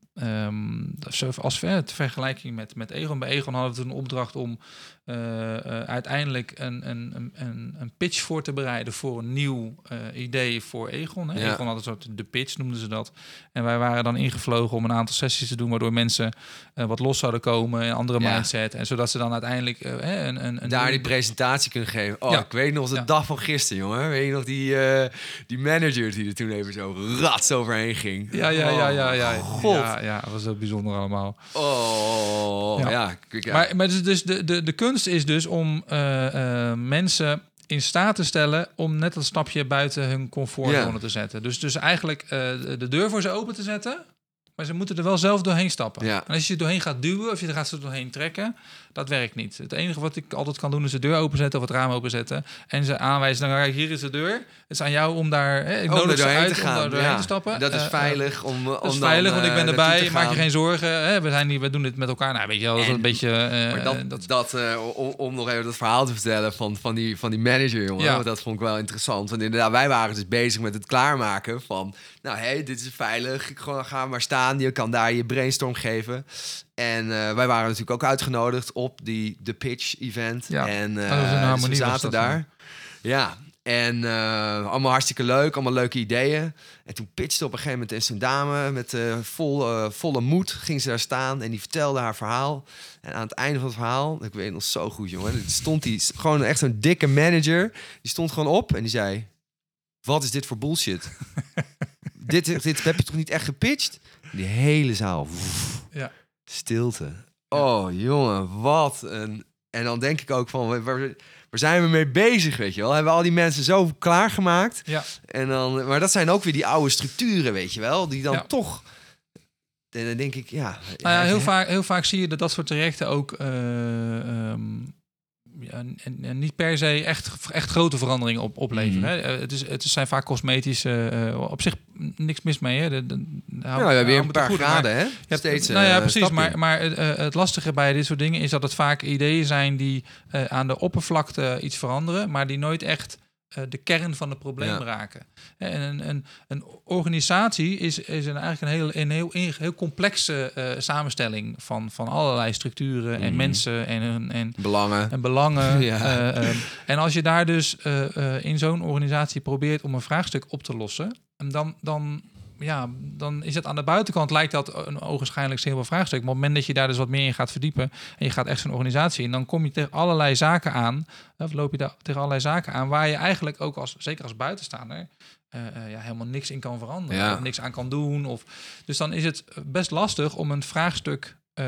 zo als ver, te vergelijking met, met Egon. Bij Egon hadden we een opdracht om eh, eh, uiteindelijk een, een, een- een, pitch voor te bereiden voor een nieuw eh, idee voor Egon. Hè. Ja. Egon had een soort de pitch, noemden ze dat. En wij waren dan ingevlogen om een aantal sessies te doen, waardoor mensen wat los zouden komen, een andere Ja. mindset. En zodat ze dan uiteindelijk een, een, een Daar die presentatie kunnen geven. Oh, Ja. ik weet nog de dag van gisteren, jongen. Weet je nog die, die manager die er toen even zo rats overheen ging? Ja, ja, ja, ja, ja. God. Ja, dat was zo bijzonder allemaal. Oh, Ja. ja. kijk, ja. Maar, maar dus, dus de, de, de kunst is dus om eh, eh, mensen in staat te stellen om net een stapje buiten hun comfortzone Ja. te zetten. Dus, dus eigenlijk eh, de- de deur voor ze open te zetten. Maar ze moeten er wel zelf doorheen stappen. Ja. En als je er doorheen gaat duwen of je er gaat ze doorheen trekken, dat werkt niet. Het enige wat ik altijd kan doen is de deur openzetten of het raam openzetten. En ze aanwijzen, kijk, hier is de deur. Het is aan jou om daar, hè, ik Om nodig doorheen uit te om gaan. daar doorheen ja. te stappen. Dat is Eh, eh, veilig om, dat om is dan, veilig, want ik eh, ben naartoe erbij. Maak je geen zorgen. Hè? We, zijn hier, we doen dit met elkaar. Nou, weet je wel, dat is een beetje... eh, Maar dat, dat, dat, eh, om, om nog even dat verhaal te vertellen van, van, die, van die manager, jongen. Ja. Want dat vond ik wel interessant. Want inderdaad, wij waren dus bezig met het klaarmaken van... Nou, hé, hey, dit is veilig. Ik ga maar staan. Je kan daar je brainstorm geven. En eh, wij waren natuurlijk ook uitgenodigd op die de pitch event. Ja. En eh, in dus we was zaten daar. Ja, en eh, allemaal hartstikke leuk, allemaal leuke ideeën. En toen pitchte op een gegeven moment eens een dame met eh, vol, eh, volle moed. Ging ze daar staan en die vertelde haar verhaal. En aan het einde van het verhaal, ik weet nog zo goed jongen, stond die gewoon echt zo'n dikke manager. Die stond gewoon op en die zei: Wat is dit voor bullshit? dit, dit heb je toch niet echt gepitcht? Die hele zaal. woef. Stilte. Oh jongen, wat een. En dan denk ik ook van, waar, waar zijn we mee bezig, weet je wel? Hebben we al die mensen zo klaargemaakt? ja. En dan, maar dat zijn ook weer die oude structuren, weet je wel? Die dan Ja. toch... En dan denk ik, ja... Nou ja, heel vaak, heel vaak zie je dat dat soort trajecten ook eh, ehm, ja, en, en niet per se echt, echt grote veranderingen op, opleveren. Mhm. hè. Het, is, het zijn vaak cosmetische, eh, op zich niks mis mee. Hè. De, hebben weer een paar goed, graden, hè? hebt- Steeds nou ja, eh, precies. stapje. Maar, maar eh, het lastige bij dit soort dingen is dat het vaak ideeën zijn die aan de oppervlakte iets veranderen, maar die nooit echt de kern van het probleem Ja. raken. En een, een, een organisatie is, is een, eigenlijk een heel, een heel, een heel complexe eh, samenstelling van, van allerlei structuren en Mhm. mensen en, hun- en, Belangen. en belangen. Ja. Eh, ehm, en als je daar dus eh, eh, in zo'n organisatie probeert om een vraagstuk op te lossen, en dan, dan, ja, dan is het aan de buitenkant lijkt dat een ogenschijnlijk simpel vraagstuk. Maar op het moment dat je daar dus wat meer in gaat verdiepen en je gaat echt zo'n organisatie in, dan kom je tegen allerlei zaken aan, of loop je daar tegen allerlei zaken aan waar je eigenlijk ook als, zeker als buitenstaander, eh, eh, ja, helemaal niks in kan veranderen. Ja. Of niks aan kan doen. Of, dus dan is het best lastig om een vraagstuk eh,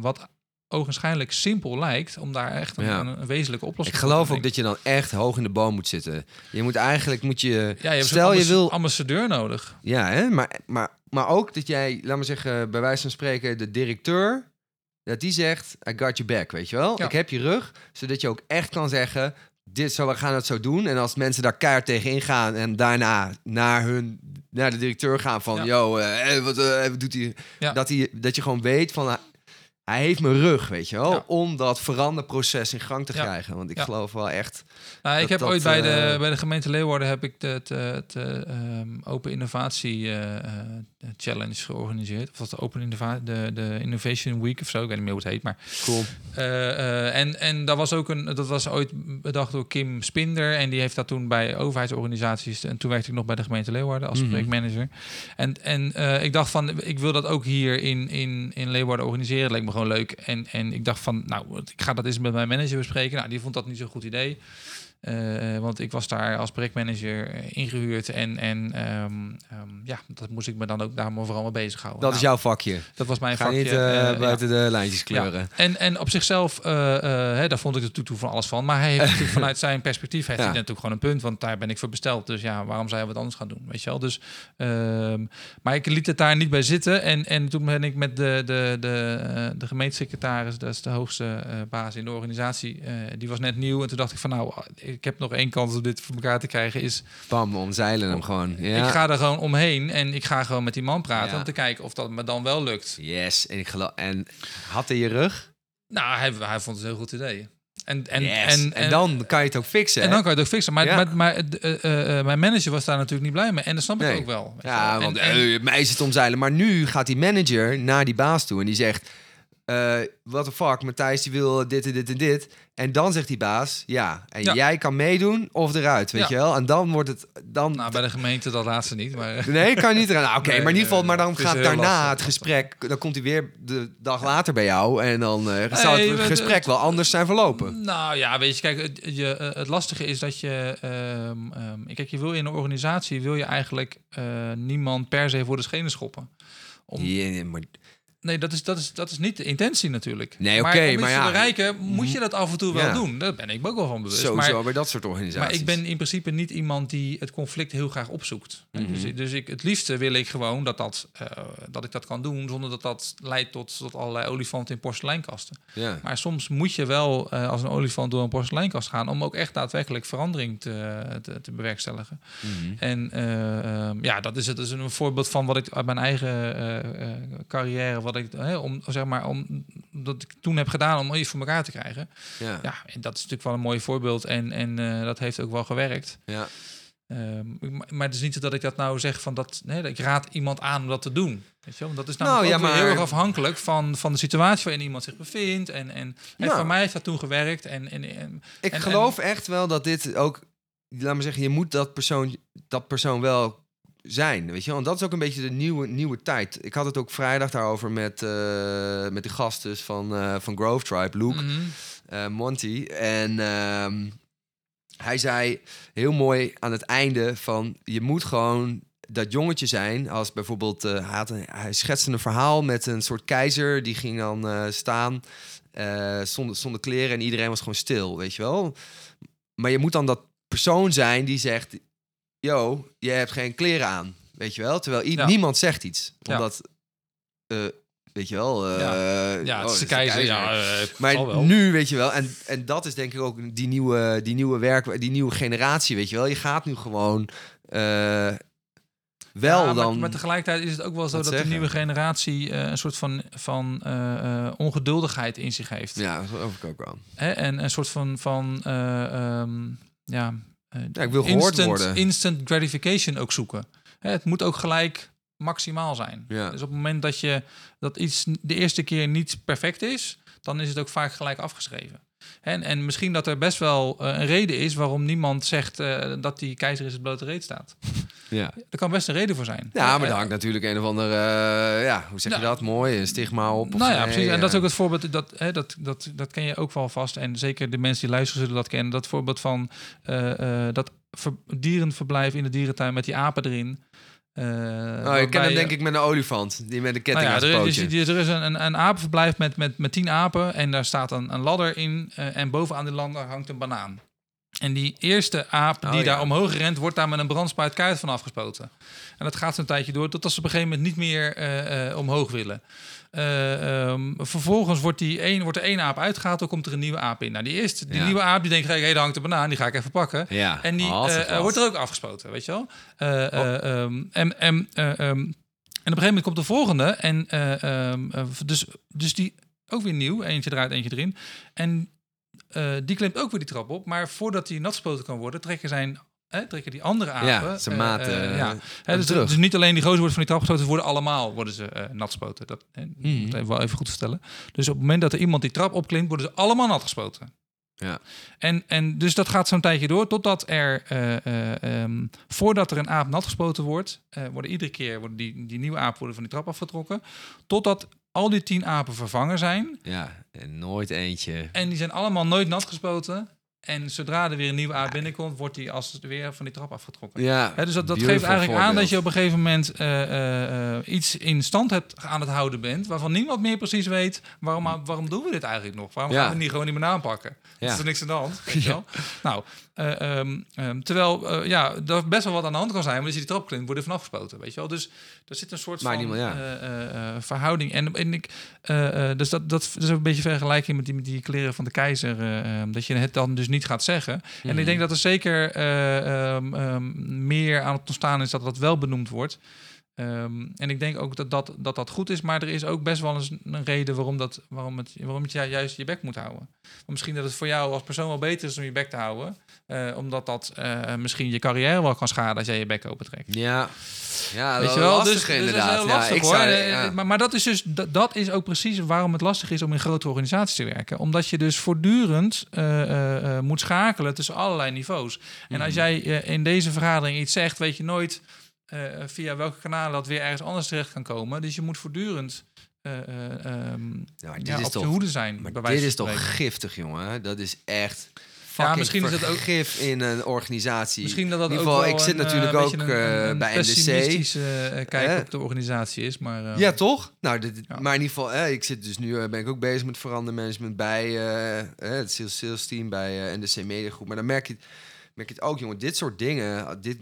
wat ogenschijnlijk simpel lijkt, om daar echt een, Ja. een, een wezenlijke Ik oplossing geloof voor ook dat je dan echt hoog in de boom moet zitten. Je moet eigenlijk, moet je... denken. ja, je hebt stel je wil... ambassadeur nodig. Ja, hè? Maar, maar, maar ook dat jij, laat maar zeggen, bij wijze van spreken, de directeur, dat die zegt, I got your back, weet je wel? Ja. Ik heb je rug, zodat je ook echt kan zeggen, dit zo, we gaan het zo doen. En als mensen daar keihard tegen ingaan en daarna naar hun, naar de directeur gaan van, Ja. yo, eh, eh, wat, doet hij? Ja. Dat, hij? dat je gewoon weet van, hij heeft mijn rug, weet je wel? Ja. Om dat veranderproces in gang te krijgen. Want ik geloof wel echt... Nou, ik Dat- heb dat, ooit bij, de, eh, bij de gemeente Leeuwarden heb ik de, het, eh, het, eh, ehm, Open Innovatie eh, Challenge georganiseerd. Of wat de Open Innova de, de Innovation Week of zo. Ik weet niet meer hoe het heet, maar Cool. En en dat, was ook een, dat was ooit bedacht door Kim Spinder. En die heeft dat toen bij overheidsorganisaties. En toen werkte ik nog bij de gemeente Leeuwarden als Mhm. projectmanager. En, en ik dacht van, ik wil dat ook hier in, in, in Leeuwarden organiseren. Dat leek me gewoon leuk. En, en ik dacht van, nou, ik ga dat eens met mijn manager bespreken. Nou, die vond dat niet zo'n goed idee. Eh, want ik was daar als projectmanager eh, ingehuurd. En, en ehm, ehm, ja, dat moest ik me dan ook daar maar vooral mee bezighouden. Dat is Nou, jouw vakje. Dat was mijn Ga vakje. niet eh, ja. buiten de lijntjes kleuren. Ja. En, en op zichzelf, hè, daar vond ik de toetoe van alles van. Maar hij heeft natuurlijk vanuit zijn perspectief heeft Ja. hij natuurlijk gewoon een punt. Want daar ben ik voor besteld. Dus ja, waarom zou je wat anders gaan doen? Weet je wel? Dus, ehm, maar ik liet het daar niet bij zitten. En, en toen ben ik met de, de, de, de gemeentesecretaris, dat is de hoogste baas in de organisatie, die was net nieuw. En toen dacht ik van nou, ik heb nog één kans om dit voor elkaar te krijgen. Is Bam, omzeilen hem gewoon. Ja. ik ga er gewoon omheen en ik ga gewoon met die man praten Ja. om te kijken of dat me dan wel lukt. Yes, en ik geloof. En had hij je rug? Nou, hij, hij vond het een heel goed idee. En, en, Yes. en, En, dan kan je het ook fixen. En hè? dan kan je het ook fixen. Maar, Ja. maar, maar eh, eh, eh, mijn manager was daar natuurlijk niet blij mee. En dat snap ik Nee. ook wel. ja, want mij is het omzeilen. Maar nu gaat die manager naar die baas toe en die zegt: eh What the fuck, Matthijs die wil dit en dit en dit. En dan zegt die baas: Ja, en Ja. jij kan meedoen of eruit, weet Ja. je wel? En dan wordt het. Dan, nou, bij de gemeente dat laatste niet. Maar, Nee, kan niet eraan. Nou, Oké, Nee, maar in ieder geval, maar dan gaat daarna lastig. het gesprek. Dan komt hij weer de dag later bij jou. En dan eh Nee, het gesprek het- wel anders zijn verlopen. nou ja, weet je, kijk, het, je, eh, het lastige is dat je... ehm, kijk, je wil in een organisatie wil je eigenlijk niemand per se voor de schenen schoppen. Om, Ja, maar Nee, dat is, dat, is, dat is niet de intentie natuurlijk. Nee, oké, iets maar te ja. bereiken, moet je dat af en toe wel Ja. doen. Daar ben ik ook wel van bewust. Sowieso maar, bij dat soort organisaties. maar ik ben in principe niet iemand die het conflict heel graag opzoekt. Mhm. Dus, dus ik, het liefste wil ik gewoon dat, dat, eh, dat ik dat kan doen... zonder dat dat leidt tot, tot allerlei olifanten in porseleinkasten. Ja. Maar soms moet je wel eh, als een olifant door een porseleinkast gaan... om ook echt daadwerkelijk verandering te, te, te bewerkstelligen. Mhm. En eh, ehm, ja, dat is, het, dat is een voorbeeld van wat ik uit mijn eigen carrière, wat ik, hè, om, zeg maar, om, dat ik toen heb gedaan om iets voor elkaar te krijgen. Ja. Ja, en dat is natuurlijk wel een mooi voorbeeld en, en eh, dat heeft ook wel gewerkt. Ja. Ehm, maar- maar het is niet zo dat ik dat nou zeg van dat, nee, dat ik raad iemand aan om dat te doen. Weet je wel? Dat is Nou, ja, weer heel maar- erg afhankelijk van, van de situatie waarin iemand zich bevindt. En, en, en Ja. voor mij heeft dat toen gewerkt. En, en, en Ik En- geloof echt wel dat dit ook, laat maar zeggen, je moet dat persoon, dat persoon wel zijn, weet je wel. En dat is ook een beetje de nieuwe, nieuwe tijd. Ik had het ook vrijdag daarover met, eh, met de gast dus van, eh, van Grove Tribe, Luke. Mhm. eh, Monty. En ehm, hij zei heel mooi aan het einde van... je moet gewoon dat jongetje zijn. Als bijvoorbeeld, eh, hij, een- hij schetste een verhaal met een soort keizer... die ging dan staan eh, zonder, zonder kleren en iedereen was gewoon stil, weet je wel. Maar je moet dan dat persoon zijn die zegt... yo, je hebt geen kleren aan, weet je wel. Terwijl Ja. niemand zegt iets. Omdat, eh, weet je wel... eh, Ja, het oh, is de keizer. Ja, eh, maar nu, weet je wel, en, en dat is denk ik ook die nieuwe, die nieuwe werk, die nieuwe generatie, weet je wel. Je gaat nu gewoon wel Ja, dan... Maar tegelijkertijd is het ook wel zo dat de nieuwe generatie een soort van, van ongeduldigheid in zich heeft. ja, dat geloof ik ook wel. Hè? En een soort van, van eh, ehm, ja, Ja, ik wil gehoord instant, worden. instant gratification ook zoeken. Hè, het moet ook gelijk maximaal zijn. Ja. Dus op het moment dat je dat iets de eerste keer niet perfect is, dan is het ook vaak gelijk afgeschreven. En, en misschien dat er best wel eh, een reden is waarom niemand zegt eh, dat die keizer is het blote reet staat. Ja. Er kan best een reden voor zijn. Ja, maar Eh, daar hangt natuurlijk een of andere, eh, ja, hoe zeg je Nou, dat? Mooi, een stigma op. Nou ja, nee, precies. En eh, dat is ook het voorbeeld, dat, hè, dat, dat, dat ken je ook wel vast. En zeker de mensen die luisteren zullen dat kennen. Dat voorbeeld van eh, eh, dat ver- dierenverblijf in de dierentuin met die apen erin. Eh, Oh, ik ken hem denk ik met een olifant, die met een ketting nou ja, aan er, is, er is een, een, een apenverblijf met, met, met tien apen en daar staat een, een ladder in eh, en bovenaan die ladder hangt een banaan. En die eerste aap Oh, die ja. daar omhoog rent, wordt daar met een brandspuit kaart van afgespoten. En dat gaat zo'n tijdje door, totdat ze op een gegeven moment niet meer eh, eh, omhoog willen. Eh, ehm, vervolgens wordt, die één, wordt er één aap uitgehaald, dan komt er een nieuwe aap in. Nou, die eerste, die Ja. nieuwe aap, die denkt, hé, hey, daar hangt een banaan, die ga ik even pakken. Ja, En die Oh, wordt er ook afgespoten, weet je wel. Eh, ehm, en, en, eh, ehm, en op een gegeven moment komt de volgende. En dus, dus die ook weer nieuw. Eentje eruit, eentje erin. En eh, die klimt ook weer die trap op. Maar voordat die nat gespoten kan worden, trekken zijn... Hè, trekken die andere apen... Ja, eh, maat. eh, eh, ja. Hè, dus, dus niet alleen die gozer wordt van die trap gespoten, ze worden allemaal worden ze, eh, nat gespoten. Dat hè, Mhm. moet ik wel even goed vertellen. Dus op het moment dat er iemand die trap opklimt, worden ze allemaal nat gespoten. Ja. En, en dus dat gaat zo'n tijdje door, totdat er, eh, eh, ehm, voordat er een aap nat gespoten wordt, worden iedere keer worden die, die nieuwe apen worden van die trap afgetrokken, totdat al die tien apen vervangen zijn. ja, en nooit eentje. En die zijn allemaal nooit nat gespoten. En zodra er weer een nieuwe aap binnenkomt, wordt die als het weer van die trap afgetrokken. Ja, dus dat, dat geeft eigenlijk aan dat je op een gegeven moment eh, eh, eh, iets in stand hebt aan het houden bent, waarvan niemand meer precies weet waarom, waarom doen we dit eigenlijk nog? Waarom Ja. gaan we niet gewoon niet meer aanpakken? Ja. Is er niks aan de hand? Weet je wel? Nou, eh, ehm, ehm, terwijl ja, er best wel wat aan de hand kan zijn, maar als je die trap klimt, wordt er vanaf gespoten, weet je wel? Dus er zit een soort van ja. verhouding. En, en ik, dus dat, dat is een beetje vergelijking met die, met die kleren van de keizer, eh, ehm, dat je het dan dus niet gaat zeggen. En Mhm. ik denk dat er zeker eh, ehm, ehm, meer aan het ontstaan is dat dat wel benoemd wordt. Ehm, en ik denk ook dat dat, dat dat goed is, maar er is ook best wel eens een reden waarom, dat, waarom, het, waarom het ju- juist je bek moet houden. Want misschien dat het voor jou als persoon wel beter is om je bek te houden, eh, omdat dat eh, misschien je carrière wel kan schaden als jij je bek opentrekt. Ja, ja Weet dat je wel, lastig dus, dus dat is inderdaad. heel Ja, lastig ik hoor. zou- ja. Maar, maar dat is dus dat, dat is ook precies waarom het lastig is om in grote organisaties te werken. Omdat je dus voortdurend eh, moet schakelen tussen allerlei niveaus. En als Mhm. jij eh, in deze vergadering iets zegt, weet je nooit eh, via welke kanalen dat weer ergens anders terecht kan komen. Dus je moet voortdurend Ja, maar dit ja, is op toch- je hoede zijn. Maar bij dit is toch giftig, jongen. Dat is echt fucking misschien is het ook- vergif in een organisatie. Misschien dat dat In ook ieder geval, wel ik zit een, natuurlijk ook, een, een, een bij NDC. eh, kijk Eh? op de organisatie is, maar Ja, toch? Nou, dit, Ja. maar in ieder geval, eh, ik zit dus nu, ben ik ook bezig met verandermanagement bij het sales, sales team bij NDC Media Groep. Maar dan merk je, merk je het ook, jongen, dit soort dingen, ah, dit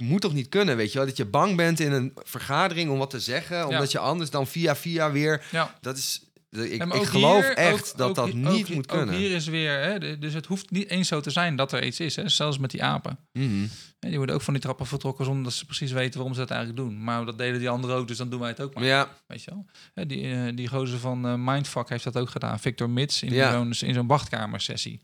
moet toch niet kunnen, weet je wel? Dat je bang bent in een vergadering om wat te zeggen, omdat je anders dan via via weer, ja. dat is, ik, ik geloof hier- echt ook- dat ook dat niet ook- moet kunnen. Ook hier is weer, hè, dus het hoeft niet eens zo te zijn dat er iets is, hè, zelfs met die apen. Mhm. Die worden ook van die trappen vertrokken zonder dat ze precies weten waarom ze dat eigenlijk doen. Maar dat deden die anderen ook, dus dan doen wij het ook maar. Ja, Weet je wel? Hè, die, eh, die gozer van eh, Mindfuck heeft dat ook gedaan. Victor Mits in Ja. zo'n in zo'n wachtkamersessie.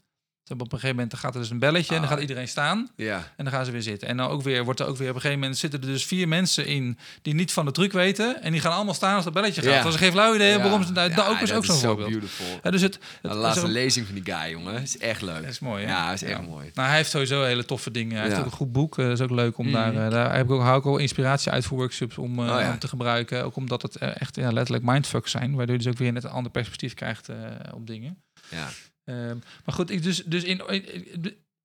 Ze hebben Op een gegeven moment gaat er dus een belletje en dan Ah. gaat iedereen staan ja. en dan gaan ze weer zitten. En dan ook weer wordt er ook weer op een gegeven moment zitten er dus vier mensen in die niet van de truc weten en die gaan allemaal staan als dat belletje gaat. Ja. Dat is geen flauw idee Ja. waarom ze Ja, dat ook is ook zo'n zo voorbeeld. Ja, dus het, het De laatste zo- lezing van die guy, jongen, is echt leuk. dat is mooi. Hè? Ja, is echt mooi. Nou, hij heeft sowieso hele toffe dingen. Hij heeft ook een goed boek. eh, dat is ook leuk om Mhm. daar... eh, daar heb ik ook, hou ik ook inspiratie uit voor workshops om, eh, Oh om te gebruiken. Ook omdat het echt ja, letterlijk mindfucks zijn. Waardoor je dus ook weer net een ander perspectief krijgt eh, op dingen. Ja. Ehm, maar goed, ik dus, dus in,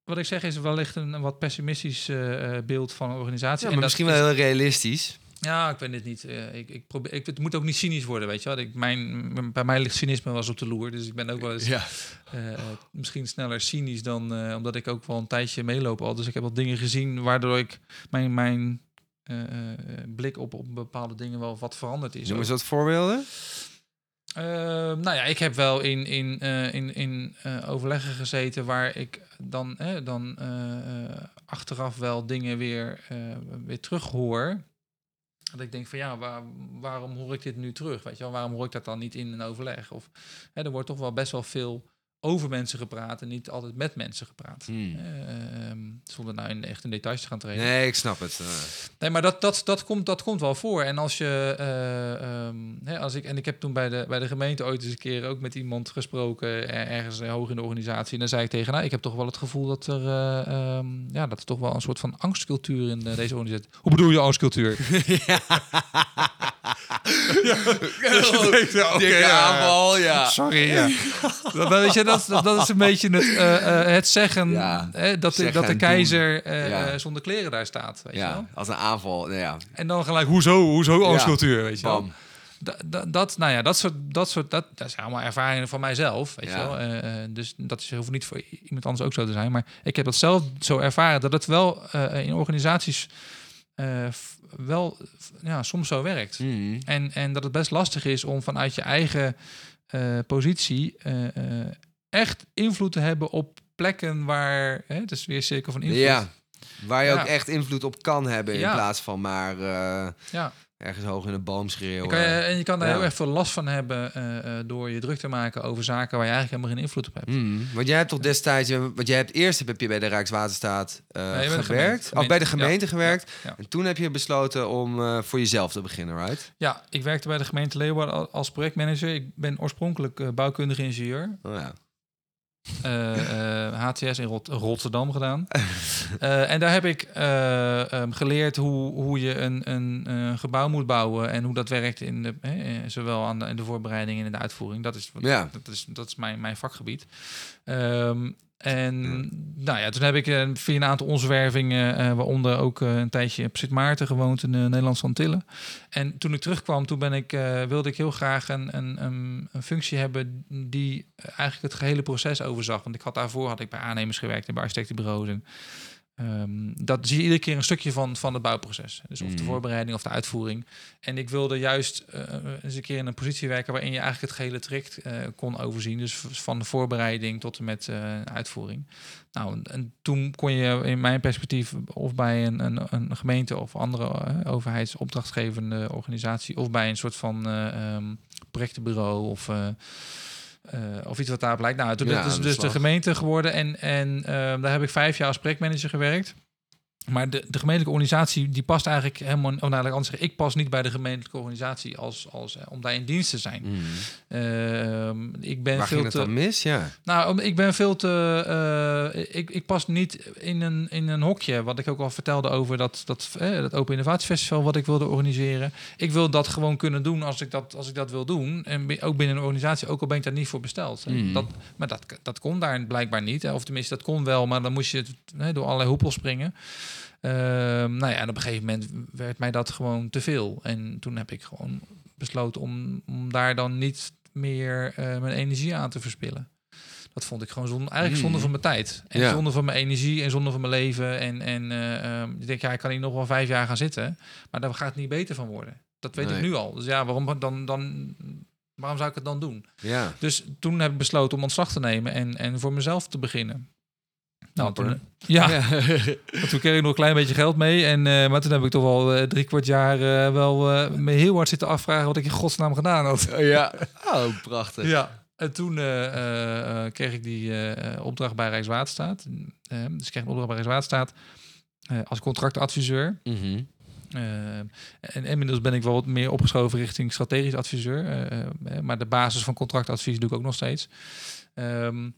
wat ik zeg is wellicht een, een wat pessimistisch eh, eh, beeld van een organisatie. Ja, En maar dat misschien is- wel heel realistisch. Ja, ik weet het niet. Eh, ik, ik probeer, ik, het moet ook niet cynisch worden, weet je wel. Ik, mijn, bij mij ligt cynisme was op de loer. Dus ik ben ook wel eens Ja. misschien sneller cynisch dan omdat ik ook wel een tijdje meeloop al. Dus ik heb wat dingen gezien waardoor ik mijn, mijn blik op, op bepaalde dingen wel wat veranderd is. Noem eens wat voorbeelden. Eh, nou ja, ik heb wel in, in, eh, in, in eh, overleggen gezeten waar ik dan, dan eh, achteraf wel dingen weer, weer terug hoor. Dat ik denk van ja, waar, waarom hoor ik dit nu terug? Weet je wel, waarom hoor ik dat dan niet in een overleg? Of hè, er wordt toch wel best wel veel over mensen gepraat en niet altijd met mensen gepraat. Hmm. Ehm, zonder nou in, echt in details te gaan treden. Nee, ik snap het. eh. Nee, maar dat, dat, dat, komt, dat komt wel voor. En als je, eh, ehm, hè, als ik, en ik heb toen bij de, bij de gemeente ooit eens een keer ook met iemand gesproken, er- ergens eh, hoog in de organisatie. En dan zei ik tegen, nou, ik heb toch wel het gevoel dat er, eh, ehm, ja, dat er toch wel een soort van angstcultuur in deze organisatie. Hoe bedoel je angstcultuur? Dikke Oké, ja. aanval, ja. Sorry, ja. dat, weet je, dat, dat, dat is een beetje het, eh, eh, het zeggen Ja, hè, dat, de, zeggen dat de keizer eh, Ja. zonder kleren daar staat. Weet je wel? Als een aanval. Nou ja, En dan gelijk, hoezo, hoezo Ja. angstcultuur, weet je wel? bam. Da- da- dat, nou ja, dat soort, dat soort, dat, dat zijn allemaal ervaringen van mijzelf, weet Ja. je wel. Dus dat is, hoeft niet voor iemand anders ook zo te zijn. Maar ik heb dat zelf zo ervaren dat het wel eh, in organisaties eh, wel ja, soms zo werkt. Mhm. En, en dat het best lastig is om vanuit je eigen eh, positie eh, eh, echt invloed te hebben op plekken waar, hè, het is weer cirkel van invloed. Ja, waar je Ja. ook echt invloed op kan hebben in Ja. plaats van maar ja. Ergens hoog in een boom schreeuwen. Kan je, en je kan daar Ja. heel erg veel last van hebben eh, eh, door je druk te maken over zaken waar je eigenlijk helemaal geen invloed op hebt. Mhm. Want jij hebt toch destijds, want jij hebt eerst heb je bij de Rijkswaterstaat eh, Nee, gewerkt, gemeente. of bij de Gemeente, ja. gewerkt. Ja. En toen heb je besloten om eh, voor jezelf te beginnen, right? Ja, ik werkte bij de gemeente Leeuwarden al- als projectmanager. Ik ben oorspronkelijk eh, bouwkundige ingenieur. Oh ja. eh, eh, HTS in Rot- Rotterdam gedaan. Eh, en daar heb ik eh, ehm, geleerd hoe, hoe je een, een, eh, gebouw moet bouwen en hoe dat werkt in de, eh, eh, zowel aan de, in de voorbereiding en in de uitvoering. Dat is, wat, Ja. dat is, dat is mijn, mijn vakgebied. Ehm, en nou ja, toen heb ik eh, via een aantal omzwervingen, eh, waaronder ook eh, een tijdje op Sint Maarten gewoond in de Nederlandse Antillen. En toen ik terugkwam, toen ben ik, wilde ik heel graag een, een, een, een functie hebben die eigenlijk het gehele proces overzag. Want ik had daarvoor had ik bij aannemers gewerkt en bij architectenbureaus. En, ehm, dat zie je iedere keer een stukje van, van het bouwproces. Dus of de Mhm. voorbereiding of de uitvoering. En ik wilde juist eh, eens een keer in een positie werken waarin je eigenlijk het gehele traject eh, kon overzien. Dus van de voorbereiding tot en met eh, uitvoering. Nou, en, en toen kon je in mijn perspectief of bij een, een, een gemeente of andere overheidsopdrachtgevende organisatie of bij een soort van ehm, projectenbureau of eh, of iets wat daarop lijkt. Nou, toen Ja, is dus, de gemeente geworden en, en ehm, daar heb ik vijf jaar als projectmanager gewerkt. Maar de, de gemeentelijke organisatie die past eigenlijk helemaal. Of nou, anders zeggen, ik pas niet bij de gemeentelijke organisatie als, als, eh, om daar in dienst te zijn. Mhm. Ehm, ik ben Waar veel ging het te. dan mis? Ja. Nou, ik ben veel te. eh, ik, ik pas niet in een, in een hokje. Wat ik ook al vertelde over dat, dat, eh, dat Open Innovatiefestival wat ik wilde organiseren. Ik wil dat gewoon kunnen doen als ik dat, als ik dat wil doen. En ook binnen een organisatie, ook al ben ik daar niet voor besteld. hè. Mhm. Dat, maar dat, dat kon daar blijkbaar niet. Of tenminste, dat kon wel, maar dan moest je het, door allerlei hoepels springen. Ehm, nou ja, en op een gegeven moment werd mij dat gewoon te veel. En toen heb ik gewoon besloten om, om daar dan niet meer eh, mijn energie aan te verspillen. Dat vond ik gewoon zonde, eigenlijk Hmm. zonde van mijn tijd. En Ja. zonde van mijn energie en zonde van mijn leven. En, en eh, ehm, ik denk, ja, ik kan hier nog wel vijf jaar gaan zitten. Maar daar gaat het niet beter van worden. Dat weet Nee. ik nu al. Dus ja, waarom, dan, dan, waarom zou ik het dan doen? Ja. Dus toen heb ik besloten om ontslag te nemen en, en voor mezelf te beginnen. Nou, toen, ja, want toen kreeg ik nog een klein beetje geld mee. En, eh, maar toen heb ik toch wel eh, drie kwart jaar eh, wel eh, me heel hard zitten afvragen wat ik in godsnaam gedaan had. ja. Oh, prachtig. Ja. En toen eh, eh, eh, kreeg ik die eh, eh, opdracht bij Rijkswaterstaat. Eh, dus ik kreeg een opdracht bij Rijkswaterstaat eh, als contractadviseur. Eh, en inmiddels ben ik wel wat meer opgeschoven richting strategisch adviseur. eh, eh, maar de basis van contractadvies doe ik ook nog steeds. Ehm,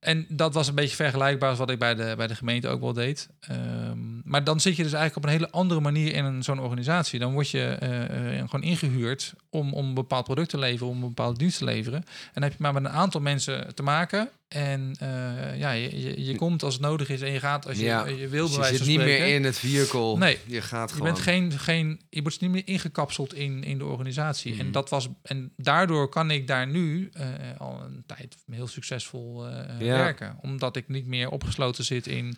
en dat was een beetje vergelijkbaar als wat ik bij de, bij de gemeente ook wel deed. Ehm, maar dan zit je dus eigenlijk op een hele andere manier in zo'n organisatie. Dan word je eh, eh, gewoon ingehuurd om, om een bepaald product te leveren, om een bepaalde dienst te leveren. En dan heb je maar met een aantal mensen te maken. En eh, ja, je, je, je komt als het nodig is en je gaat als je, Ja. je wil. Dus je zit niet meer in het vehicle. Nee. Je gaat Je gewoon. bent geen, geen, je wordt niet meer ingekapseld in, in de organisatie. Mhm. En dat was en daardoor kan ik daar nu eh, al een tijd heel succesvol eh, Ja. werken, omdat ik niet meer opgesloten zit in,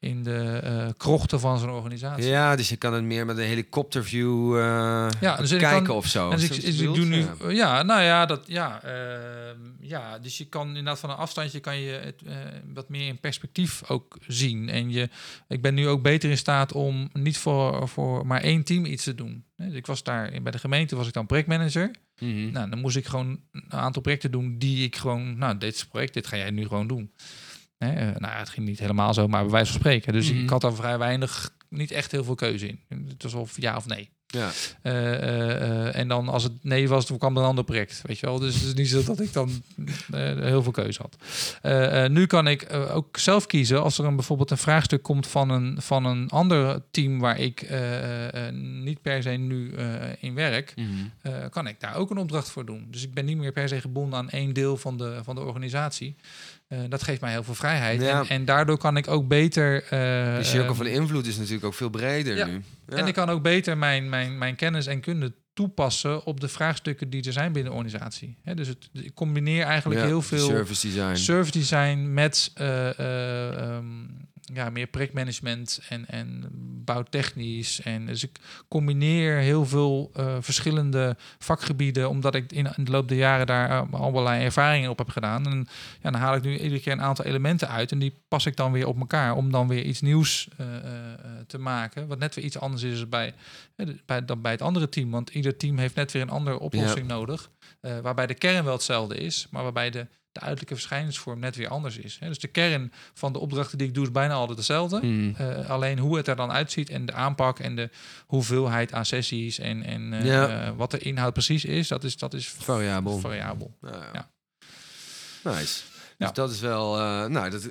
in de eh, krochten van zo'n organisatie. Ja, dus je kan het meer met een helikopterview eh Ja, dus kijken kan- of zo. En dus ik, dus ik doe nu, ja. nou ja, dat, ja, ehm, ja, dus je kan inderdaad van een afstandje kan je het eh, wat meer in perspectief ook zien. En je, ik ben nu ook beter in staat om niet voor, voor maar één team iets te doen. Dus ik was daar bij de gemeente was ik dan projectmanager. Mhm. Nou, dan moest ik gewoon een aantal projecten doen die ik gewoon, nou, dit project, dit ga jij nu gewoon doen. Hè, eh, nou, het ging niet helemaal zo, maar bij wijze van spreken. Dus Mhm. ik had daar vrij weinig, niet echt heel veel keuze in. Het was of ja of nee. Ja. Eh, eh, en dan als het nee was, toen kwam er een ander project. Weet je wel? Dus het is niet zo dat ik dan heel veel keuze had. Nu kan ik ook zelf kiezen als er een, bijvoorbeeld een vraagstuk komt van een, van een ander team waar ik niet per se nu in werk. Mhm. kan ik daar ook een opdracht voor doen. Dus ik ben niet meer per se gebonden aan één deel van de, van de organisatie. Eh, dat geeft mij heel veel vrijheid. Ja. En, en daardoor kan ik ook beter. eh, De cirkel eh, van invloed is natuurlijk ook veel breder ja. nu. Ja. en ik kan ook beter mijn, mijn, mijn kennis en kunde toepassen op de vraagstukken die er zijn binnen de organisatie. Dus het, ik combineer eigenlijk heel veel service design. service design met eh, eh, ehm, ja, meer projectmanagement en, en bouwtechnisch. En dus ik combineer heel veel eh, verschillende vakgebieden, omdat ik in, de loop der jaren daar eh, allerlei ervaringen op heb gedaan. En ja, dan haal ik nu iedere keer een aantal elementen uit en die pas ik dan weer op elkaar om dan weer iets nieuws eh, te maken. Wat net weer iets anders is bij, bij, dan bij het andere team. Want ieder team heeft net weer een andere oplossing nodig. eh, waarbij de kern wel hetzelfde is, maar waarbij de, de uiterlijke verschijningsvorm net weer anders is. Hè. Dus de kern van de opdrachten die ik doe is bijna altijd hetzelfde. Mhm. Eh, alleen hoe het er dan uitziet en de aanpak en de hoeveelheid aan sessies en, en eh, Ja. wat de inhoud precies is, dat is, dat is Variabel. variabel. Ja. Nice. Ja. Dus dat is wel... nou, dat,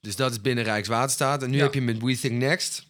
dus dat is binnen Rijkswaterstaat. En nu heb je met We Think Next...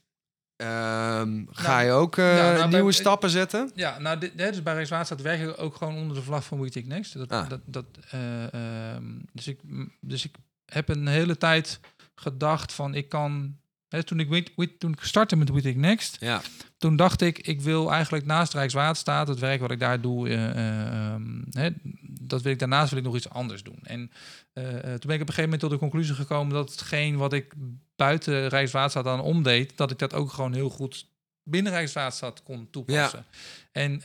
ehm, ga Nou, je ook eh, ja, nou, nieuwe ik- stappen zetten? Ja, nou, dit, dus bij Rijkswaterstaat werk ik ook gewoon onder de vlag van We Think Next. Dat, Ah. dat, dat, eh, ehm, dus, ik, dus ik heb een hele tijd gedacht van ik kan... Hè, toen, ik, toen ik startte met Think Next, Ja. Toen dacht ik, ik wil eigenlijk naast Rijkswaterstaat, het werk wat ik daar doe, eh, eh, ehm, hè, dat wil ik daarnaast wil ik nog iets anders doen. En eh, toen ben ik op een gegeven moment tot de conclusie gekomen dat hetgeen wat ik buiten Rijkswaterstaat aan omdeed, dat ik dat ook gewoon heel goed binnen Rijkswaterstaat kon toepassen. En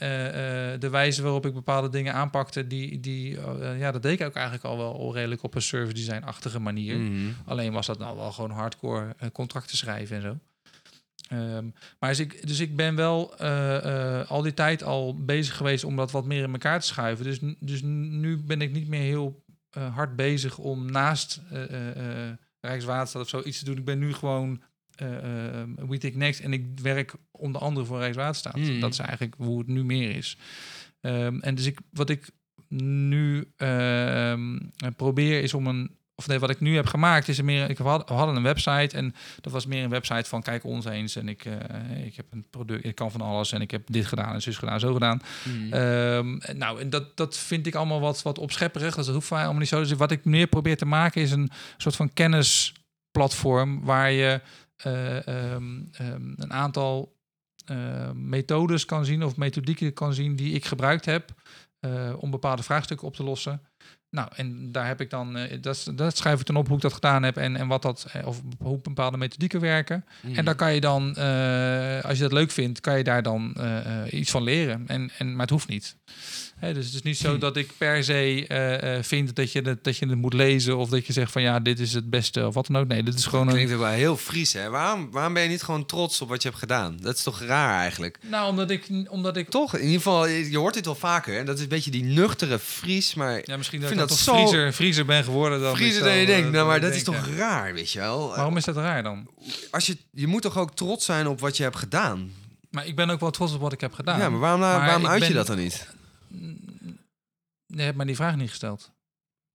de wijze waarop ik bepaalde dingen aanpakte, die, die ja, dat deed ik ook eigenlijk al wel al redelijk op een service design-achtige manier. Mhm. Alleen was dat nou wel gewoon hardcore contracten schrijven en zo. Ehm, maar dus ik, dus ik ben wel eh, eh, al die tijd al bezig geweest om dat wat meer in elkaar te schuiven. Dus, dus nu ben ik niet meer heel eh, hard bezig om naast Rijkswaterstaat of zo iets te doen. Ik ben nu gewoon We Take Next en ik werk onder andere voor Rijkswaterstaat. Mm. Dat is eigenlijk hoe het nu meer is. Ehm, en dus ik, wat ik nu ehm, probeer is om een of nee, wat ik nu heb gemaakt is er meer. Ik had, we hadden een website en dat was meer een website van kijk ons eens en ik, eh, ik heb een product, ik kan van alles en ik heb dit gedaan en zus gedaan, zo gedaan. Mhm. Ehm, nou, en dat, dat vind ik allemaal wat, wat opschepperig. Dus dat hoeft allemaal niet zo. Dus wat ik meer probeer te maken is een soort van kennisplatform waar je eh, ehm, ehm, een aantal eh, methodes kan zien of methodieken kan zien die ik gebruikt heb om bepaalde vraagstukken op te lossen. Nou, en daar heb ik dan, eh, dat, dat schrijf ik dan op hoe ik dat gedaan heb en, en wat dat, eh, of hoe bepaalde methodieken werken. En daar kan je dan, eh, als je dat leuk vindt, kan je daar dan iets van leren. En, en, maar het hoeft niet. Hè, dus het is niet zo Hm. dat ik per se vind dat je, het, dat je het moet lezen of dat je zegt van ja, dit is het beste of wat dan ook. Nee, dit is gewoon Dat een. klinkt ook wel heel Fries, hè? Waarom, waarom ben je niet gewoon trots op wat je hebt gedaan? Dat is toch raar eigenlijk? Nou, omdat ik, omdat ik Toch? In ieder geval, je hoort dit wel vaker. En dat is een beetje die nuchtere Fries, maar... ja, misschien Ik dat ik dat zo- vriezer, vriezer ben geworden dan. Friezer ik dan je denkt. eh, Nou, maar dat is toch raar, weet je wel? Waarom is dat raar dan? Als je, je moet toch ook trots zijn op wat je hebt gedaan? Maar ik ben ook wel trots op wat ik heb gedaan. Ja, maar waarom, Maar waarom uit je dat dan niet? Je hebt mij die vraag niet gesteld.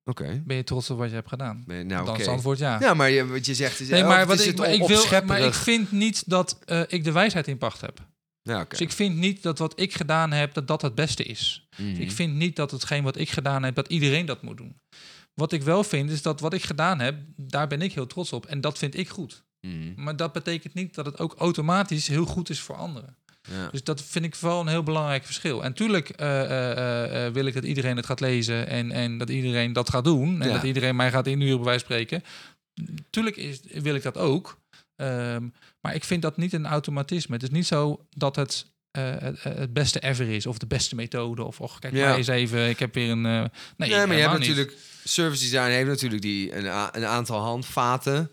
Oké. Ben je trots op wat je hebt gedaan? Nou, dan is antwoord ja. Ja, maar je, wat je zegt is... Nee, oh, maar, wat is ik, het maar, ik wil, maar ik vind niet dat eh, ik de wijsheid in pacht heb. Ja. Dus ik vind niet dat wat ik gedaan heb, dat dat het beste is. Mhm. Ik vind niet dat hetgeen wat ik gedaan heb, dat iedereen dat moet doen. Wat ik wel vind, is dat wat ik gedaan heb, daar ben ik heel trots op. En dat vind ik goed. Mhm. Maar dat betekent niet dat het ook automatisch heel goed is voor anderen. Ja. Dus dat vind ik wel een heel belangrijk verschil. En tuurlijk eh, eh, eh, wil ik dat iedereen het gaat lezen en, en dat iedereen dat gaat doen. En Ja. dat iedereen mij gaat inhuren, bij wijze van spreken. Tuurlijk is, wil ik dat ook. Ehm, maar ik vind dat niet een automatisme. Het is niet zo dat het eh, het, het beste ever is. Of de beste methode. Of och, kijk Ja. maar eens even. Ik heb weer een... eh, nee, Nee, maar je hebt niet. natuurlijk... Service design heeft natuurlijk die, een, een aantal handvaten,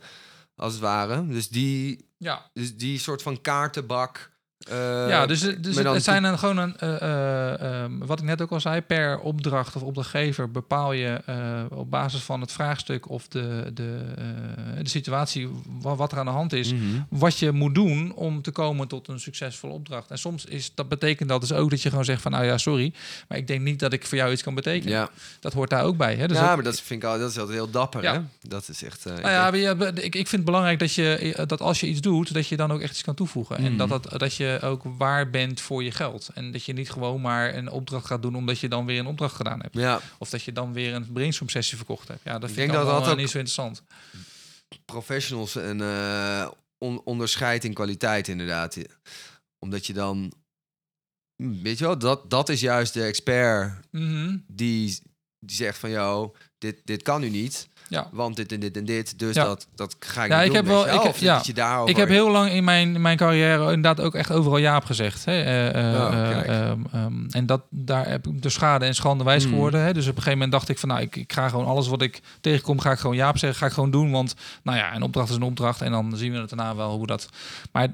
als het ware. Dus die, Ja, dus die soort van kaartenbak... eh, ja, dus, dus maar het, dan het zijn een, gewoon een, eh, eh, ehm, wat ik net ook al zei, per opdracht of opdrachtgever bepaal je eh, op basis van het vraagstuk of de, de, eh, de situatie, wa- wat er aan de hand is, mhm. wat je moet doen om te komen tot een succesvolle opdracht. En soms is dat betekent dat dus ook dat je gewoon zegt van, nou ja, sorry, maar ik denk niet dat ik voor jou iets kan betekenen. Ja, Dat hoort daar ook bij. Hè? Dus ja maar dat vind ik al, dat is altijd heel dapper, Ja. hè? Dat is echt... eh, ik Nou ja, denk- maar je- ik, ik vind het belangrijk dat, je, eh, dat als je iets doet, dat je dan ook echt iets kan toevoegen. En Mhm. dat, dat, dat je ook waar bent voor je geld. En dat je niet gewoon maar een opdracht gaat doen omdat je dan weer een opdracht gedaan hebt. ja, Of dat je dan weer een brainstorm sessie verkocht hebt. Ja, dat Ik vind ik, dat dat eh, ook- niet zo interessant. professionals een eh, on- onderscheid in kwaliteit inderdaad. Omdat je dan... hm, Weet je wel, dat, dat is juist de expert Mhm. die, die zegt van... Yo, dit, dit kan nu niet, Ja. want dit en dit en dit. Dus Ja. dat, dat ga ik Ja, niet ik doen, heb wel- ik heb- Of ja. dat je daarover... Ik heb heel lang in mijn, in mijn carrière inderdaad ook echt overal Jaap gezegd. Hè? Eh, eh, Oh, eh, ehm, ehm, en dat, daar heb ik de schade en schande wijs Hmm. geworden. Hè? Dus op een gegeven moment dacht ik van, nou, ik, ik ga gewoon alles wat ik tegenkom, ga ik gewoon Jaap zeggen, ga ik gewoon doen. Want, nou ja, een opdracht is een opdracht en dan zien we het daarna wel hoe dat... Maar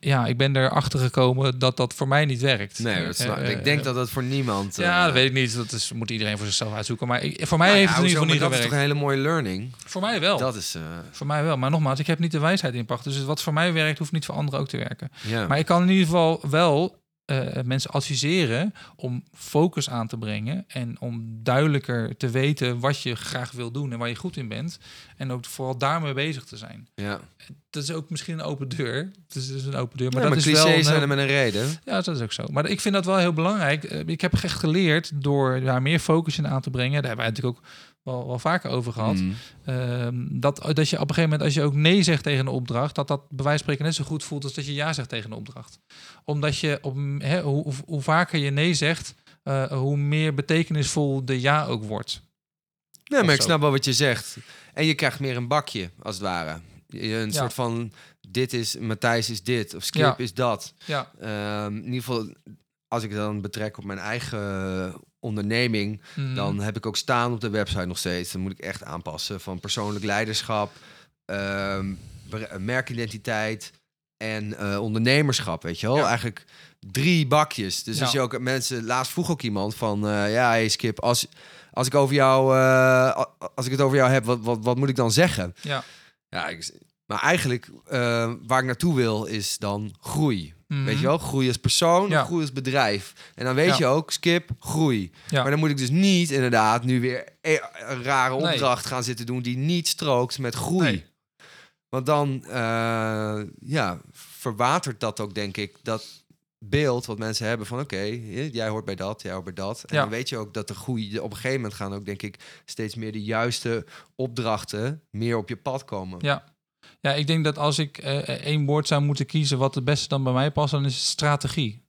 ja, ik ben erachter gekomen dat dat voor mij niet werkt. Nee, dat Eh, ik denk dat dat voor niemand... Ja, dat weet ik niet. Dat is, moet iedereen voor zichzelf uitzoeken. Maar ik, voor mij nou heeft het in ieder geval niet is gewerkt. Hele mooie learning. Voor mij wel. Dat is... eh, Voor mij wel. Maar nogmaals, ik heb niet de wijsheid in pacht. Dus wat voor mij werkt, hoeft niet voor anderen ook te werken. ja. Maar ik kan in ieder geval wel eh, mensen adviseren om focus aan te brengen en om duidelijker te weten wat je graag wil doen en waar je goed in bent. En ook vooral daarmee bezig te zijn. ja. Dat is ook misschien een open deur. Het is dus een open deur. Maar Maar, dat maar is wel. een zijn er met een reden. ja, dat is ook zo. Maar ik vind dat wel heel belangrijk. Eh, Ik heb echt geleerd door daar meer focus in aan te brengen. Daar hebben wij natuurlijk ook wel, wel vaker over gehad. Mm. Ehm, dat, dat je op een gegeven moment, als je ook nee zegt tegen een opdracht, dat dat bij wijze van spreken net zo goed voelt als dat je ja zegt tegen een opdracht. Omdat je, op, hoe, hoe, vaker je nee zegt, eh, hoe meer betekenisvol de ja ook wordt. Nee, maar ik snap wel wat je zegt. En je krijgt meer een bakje, als het ware. Je- Een Ja. soort van, dit is, Matthijs is dit, of Skip Ja. is dat. Ja, Ehm, in ieder geval, als ik dan betrek op mijn eigen onderneming... Mhm. dan heb ik ook staan op de website nog steeds. Dan moet ik echt aanpassen van persoonlijk leiderschap... ehm, merkidentiteit en eh, ondernemerschap, weet je wel? Ja. Eigenlijk drie bakjes. Dus Ja. als je ook mensen... Laatst vroeg ook iemand van... eh, ja, hey Skip, als, als ik over jou... eh, als ik het over jou heb, wat, wat, wat moet ik dan zeggen? ja. Ja, ik, Maar eigenlijk, waar ik naartoe wil, is dan groei. Mhm. Weet je wel, groei als persoon, Ja. groei als bedrijf. En dan weet Ja. je ook, skip, groei. Ja. Maar dan moet ik dus niet inderdaad nu weer e- een rare Nee. opdracht gaan zitten doen die niet strookt met groei. Nee. Want dan eh, ja, verwatert dat ook, denk ik, dat beeld wat mensen hebben van oké, jij hoort bij dat, jij hoort bij dat. En dan weet je ook dat de groei, op een gegeven moment gaan ook, denk ik, steeds meer de juiste opdrachten meer op je pad komen. Ja. Ja, ik denk dat als ik eh, één woord zou moeten kiezen wat het beste dan bij mij past, dan is het strategie.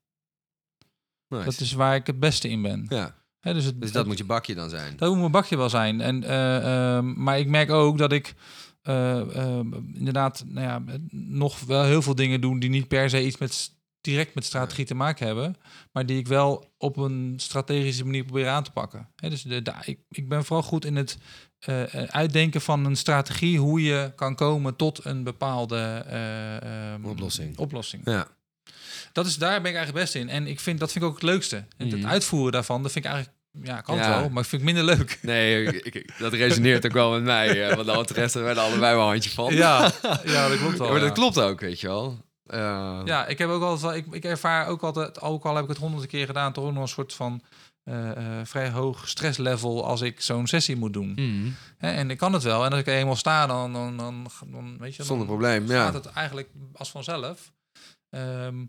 Nice. Dat is waar ik het beste in ben. ja. Dus het, Dus dat moet je bakje dan zijn. Dat moet mijn bakje wel zijn. En, eh, ehm, maar ik merk ook dat ik eh, ehm, inderdaad nou ja, nog wel heel veel dingen doe die niet per se iets met direct met strategie te maken hebben, maar die ik wel op een strategische manier probeer aan te pakken. Hè, dus de, de- ik, ik ben vooral goed in het eh, uitdenken van een strategie, hoe je kan komen tot een bepaalde eh, ehm, Oplossing. oplossing. Ja. Dat is, daar ben ik eigenlijk best in. En ik vind, dat vind ik ook het leukste. En het Mhm. uitvoeren daarvan, dat vind ik eigenlijk, ja, kan het Ja. wel, maar ik vind ik minder leuk. Nee, ik- ik- dat resoneert ook wel met mij. want het rest hebben we allebei wel een handje van. Ja, ja, dat klopt wel. maar dat ja. klopt ook, weet je wel. Ja, ik heb ook altijd wel, ik, ik ervaar ook altijd, ook al heb ik het honderd keer gedaan, toch nog een soort van eh, eh, vrij hoog stresslevel als ik zo'n sessie moet doen. mhm. Hè, en ik kan het wel. En als ik er eenmaal sta, dan, dan, dan, dan weet je, dan Zonder probleem, gaat ja. het eigenlijk als vanzelf. Ehm,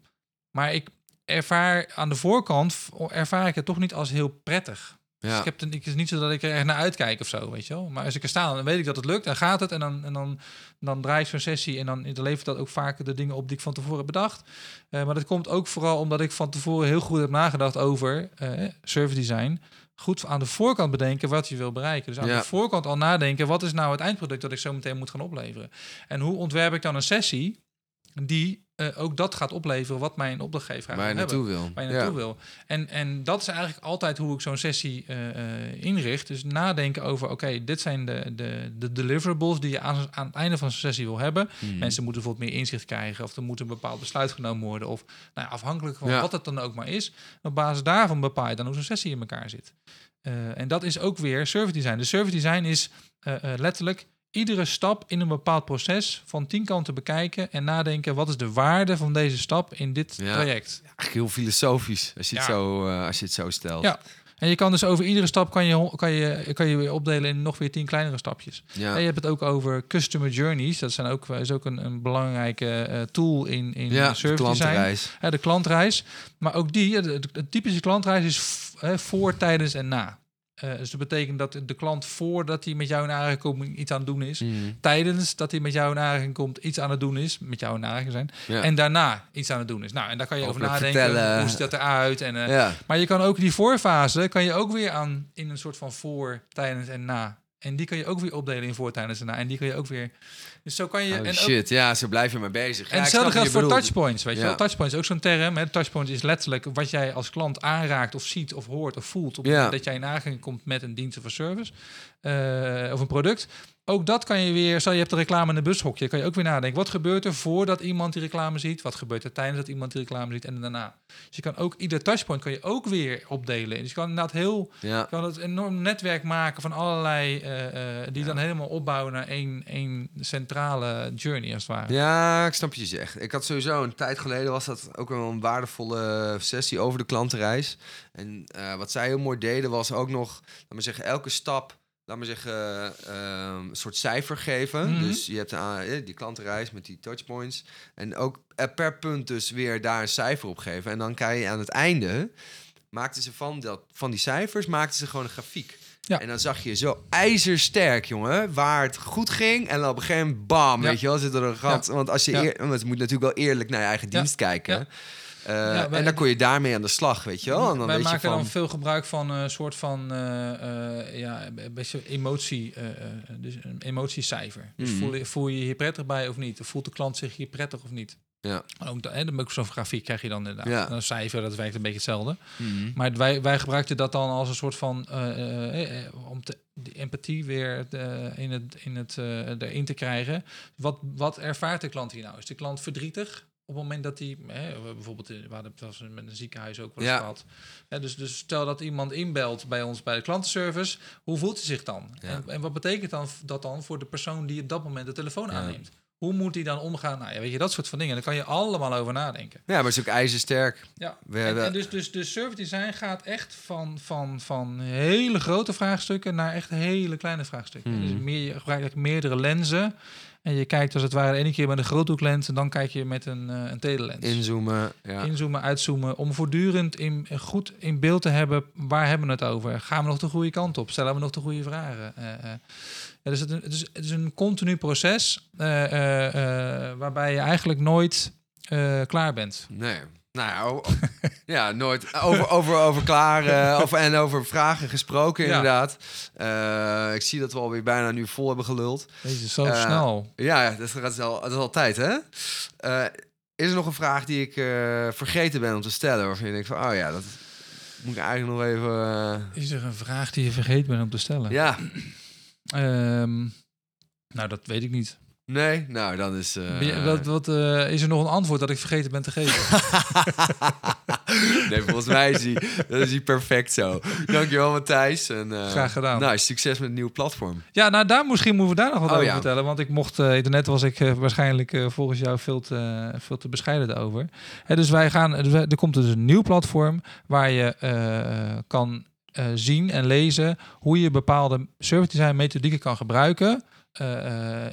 maar ik ervaar aan de voorkant ervaar ik het toch niet als heel prettig. Dus ja. ik heb het, het is niet zo dat ik er echt naar uitkijk of zo, weet je wel. Maar als ik er sta, dan weet ik dat het lukt. Dan gaat het en dan, en dan, dan draai ik zo'n sessie... en dan, dan levert dat ook vaak de dingen op die ik van tevoren heb bedacht. Eh, maar dat komt ook vooral omdat ik van tevoren heel goed heb nagedacht over eh, service design. Goed aan de voorkant bedenken wat je wil bereiken. Dus aan Ja. de voorkant al nadenken... wat is nou het eindproduct dat ik zo meteen moet gaan opleveren. En hoe ontwerp ik dan een sessie die eh, ook dat gaat opleveren... wat mijn opdrachtgever Waar wil hebben naartoe wil. waar je Ja. naartoe wil. En, en dat is eigenlijk altijd hoe ik zo'n sessie eh, eh, inricht. Dus nadenken over, oké, dit zijn de, de, de deliverables die je aan, aan het einde van zo'n sessie wil hebben. Mhm. Mensen moeten bijvoorbeeld meer inzicht krijgen of er moet een bepaald besluit genomen worden. Of nou ja, afhankelijk van Ja. wat het dan ook maar is. Op basis daarvan bepaal je dan hoe zo'n sessie in elkaar zit. En dat is ook weer service design. Dus service design is letterlijk iedere stap in een bepaald proces van tien kanten bekijken en nadenken wat is de waarde van deze stap in dit Ja. traject. Eigenlijk heel filosofisch, als je, het, zo, eh, als je het zo stelt. Ja. En je kan dus over iedere stap kan je, kan je, kan je weer opdelen in nog weer tien kleinere stapjes. Ja. En je hebt het ook over customer journeys. Dat zijn ook, is ook een, een belangrijke eh, tool in, in Ja, de service design. klantenreis. Ja, de klantreis. Maar ook die, eh, de, de, de typische klantreis is hè, voor, tijdens en na. Eh, dus dat betekent dat de klant voordat hij met jou in aanraking komt iets aan het doen is. Mhm. Tijdens dat hij met jou in aanraking komt iets aan het doen is. Met jou in aanraking zijn. Ja. En daarna iets aan het doen is. Nou, en daar kan je over nadenken. vertellen. Hoe ziet dat eruit? En, eh, ja. maar je kan ook die voorfase kan je ook weer aan in een soort van voor, tijdens en na. En die kan je ook weer opdelen in voor, tijdens en na. En die kan je ook weer. Dus zo kan je. Oh, en ook, shit, ja, zo blijf je maar bezig. Ja, en ik hetzelfde geldt voor bedoelt. touchpoints. Weet je Ja. wel, touchpoints is ook zo'n term. Hè? Touchpoint is letterlijk wat jij als klant aanraakt of ziet of hoort of voelt op Ja. dat jij in aanraking komt met een dienst of een service eh, of een product. Ook dat kan je weer, stel je hebt de reclame in een bushokje, kan je ook weer nadenken. Wat gebeurt er voordat iemand die reclame ziet? Wat gebeurt er tijdens dat iemand die reclame ziet en daarna? Dus je kan ook, ieder touchpoint kan je ook weer opdelen. Dus je kan inderdaad heel, Ja. kan het enorm netwerk maken van allerlei, eh, eh, die Ja. dan helemaal opbouwen naar één, één centrale journey als het ware. Ja, ik snap je zegt. Ik had sowieso een tijd geleden was dat ook wel een waardevolle sessie over de klantenreis. En eh, wat zij heel mooi deden was ook nog, laat maar zeggen, elke stap, laat maar zeggen, eh, een soort cijfer geven. Mhm. Dus je hebt eh, die klantenreis met die touchpoints. En ook eh, per punt dus weer daar een cijfer op geven. En dan kan je aan het einde, maakten ze van, dat, van die cijfers, maakten ze gewoon een grafiek. Ja. En dan zag je zo ijzersterk, jongen, waar het goed ging. En dan op een gegeven moment, bam, Ja. weet je wel, zit er een gat. Want als je eer- want het moet natuurlijk wel eerlijk naar je eigen dienst kijken. Eh, Ja, en dan kon je daarmee aan de slag, weet je wel. En dan Wij weet maken je van, dan veel gebruik van een soort van eh, eh, ja, beetje emotie, eh, eh, dus een emotiecijfer. Dus Mhm. voel, je, voel je je hier prettig bij of niet? Of voelt de klant zich hier prettig of niet? Ja. Ook, dan ook zo'n grafiek krijg je dan inderdaad. Ja. En Een cijfer, dat werkt een beetje hetzelfde. Mhm. Maar wij, wij gebruikten dat dan als een soort van eh, eh, eh, om te, die empathie weer eh, in het, in het, eh, erin te krijgen. Wat, wat ervaart de klant hier nou? Is de klant verdrietig? Op het moment dat hij, hè, bijvoorbeeld, eh, we hadden het was met een ziekenhuis ook wel eens Ja. gehad. Hè, dus, dus stel dat iemand inbelt bij ons bij de klantenservice, hoe voelt hij zich dan? Ja. En, en wat betekent dan dat dan voor de persoon die op dat moment de telefoon Ja. aanneemt? Hoe moet hij dan omgaan? Nou ja, weet je, dat soort van dingen. Daar kan je allemaal over nadenken. Ja, maar het is ook ijzersterk. Ja. We En, hebben- en dus, dus, dus service design gaat echt van, van, van hele grote vraagstukken naar echt hele kleine vraagstukken. Mhm. Dus meer, je gebruikt eigenlijk meerdere lenzen. En je kijkt als het ware ene keer met een groothoeklens en dan kijk je met een, eh een telelens. Inzoomen. Ja. Inzoomen, uitzoomen, om voortdurend in, goed in beeld te hebben waar hebben we het over. Gaan we nog de goede kant op? Stellen we nog de goede vragen? Eh, eh. Ja, dus het, het, is, het is een continu proces eh, eh, eh, waarbij je eigenlijk nooit eh, klaar bent. Nee. Nou ja, nooit. Over, over, over klaar eh, over, en over vragen gesproken, Ja. inderdaad. Eh, ik zie dat we alweer bijna nu vol hebben geluld. Deze zo Eh, snel. Ja, dat is al, dat is al tijd, hè? Eh, is er nog een vraag die ik vergeten ben om te stellen? Waarvan je denkt van, oh ja, dat moet ik eigenlijk nog even... Is er een vraag die je vergeten bent om te stellen? Ja, Ehm, nou, dat weet ik niet. Nee? Nou, dan is... je- wat, wat, eh, is er nog een antwoord dat ik vergeten ben te geven? nee, volgens mij is die, dat is die perfect zo. Dankjewel, Matthijs. En, eh, Graag gedaan. Nou, succes met het nieuwe platform. Ja, nou daar misschien moeten we daar nog wat Oh, over ja. vertellen. Want ik mocht, net was ik waarschijnlijk volgens jou veel te, veel te bescheiden over. Hè, dus wij gaan, dus wij- er komt dus een nieuw platform waar je kan zien en lezen hoe je bepaalde service design methodieken kan gebruiken.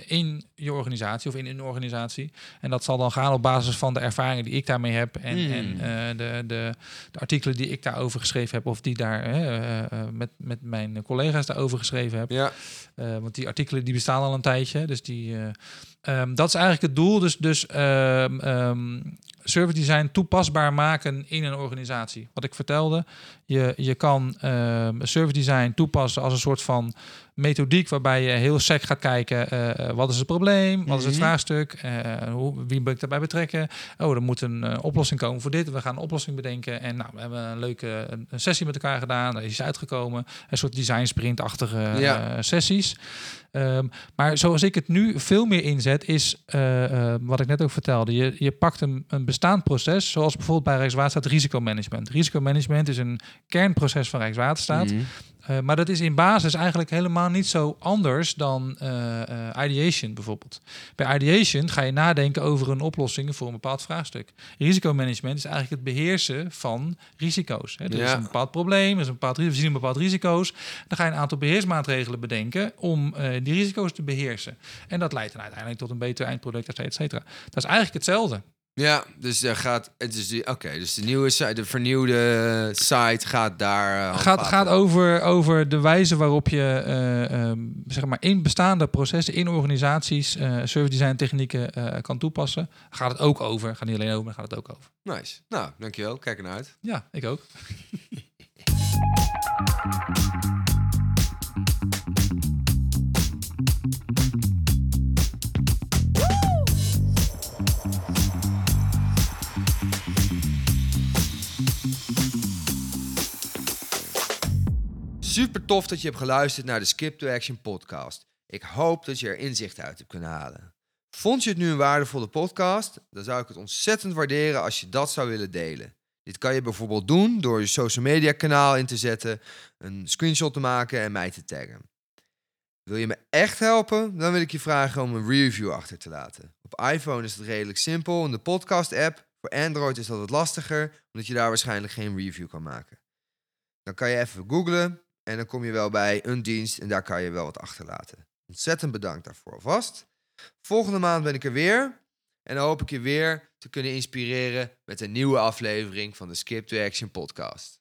in je organisatie of in een organisatie. En dat zal dan gaan op basis van de ervaringen die ik daarmee heb en, Hmm. en eh, de, de, de artikelen die ik daarover geschreven heb of die daar eh, eh, met, met mijn collega's daarover geschreven heb. Ja, want die artikelen die bestaan al een tijdje. Dus die, eh, ehm, dat is eigenlijk het doel. Dus, dus ehm, ehm, service design toepasbaar maken in een organisatie. Wat ik vertelde, je, je kan service design toepassen als een soort van methodiek waarbij je heel sec gaat kijken. wat is het probleem? Wat is het Mhm. vraagstuk? eh, hoe, wie moet ik daarbij betrekken? Oh, er moet een eh, oplossing komen voor dit. We gaan een oplossing bedenken. En nou, we hebben een leuke een, een sessie met elkaar gedaan. Daar is iets uitgekomen. Een soort design sprint-achtige Ja. eh, sessies. Ehm, maar zoals ik het nu veel meer inzet, is eh, eh, wat ik net ook vertelde. Je, je pakt een, een bestaand proces, zoals bijvoorbeeld bij Rijkswaterstaat risicomanagement. Risicomanagement is een kernproces van Rijkswaterstaat. Mhm. Eh, maar dat is in basis eigenlijk helemaal niet zo anders dan ideation bijvoorbeeld. Bij ideation ga je nadenken over een oplossing voor een bepaald vraagstuk. Risicomanagement is eigenlijk het beheersen van risico's. Hè. Er is een bepaald probleem, er is een bepaald, we zien een bepaald risico's. Dan ga je een aantal beheersmaatregelen bedenken om die risico's te beheersen. En dat leidt dan uiteindelijk tot een beter eindproduct, et cetera. Dat is eigenlijk hetzelfde. Ja, dus er gaat. Het is die. Oké, dus de nieuwe site, de vernieuwde site gaat daar. eh, gaat, gaat over, over de wijze waarop je eh, ehm, zeg maar in bestaande processen, in organisaties, eh service design technieken kan toepassen. Gaat het ook over. Gaat niet alleen over, maar gaat het ook over. Nice. Nou, dankjewel. Kijk ernaar uit. Ja, ik ook. Super tof dat je hebt geluisterd naar de Skip to Action podcast. Ik hoop dat je er inzicht uit hebt kunnen halen. Vond je het nu een waardevolle podcast? Dan zou ik het ontzettend waarderen als je dat zou willen delen. Dit kan je bijvoorbeeld doen door je social media kanaal in te zetten, een screenshot te maken en mij te taggen. Wil je me echt helpen? Dan wil ik je vragen om een review achter te laten. Op iPhone is het redelijk simpel in de podcast app. Voor Android is dat wat lastiger, omdat je daar waarschijnlijk geen review kan maken. Dan kan je even googlen en dan kom je wel bij een dienst en daar kan je wel wat achterlaten. Ontzettend bedankt daarvoor alvast. Volgende maand ben ik er weer. En dan hoop ik je weer te kunnen inspireren met een nieuwe aflevering van de Skip to Action podcast.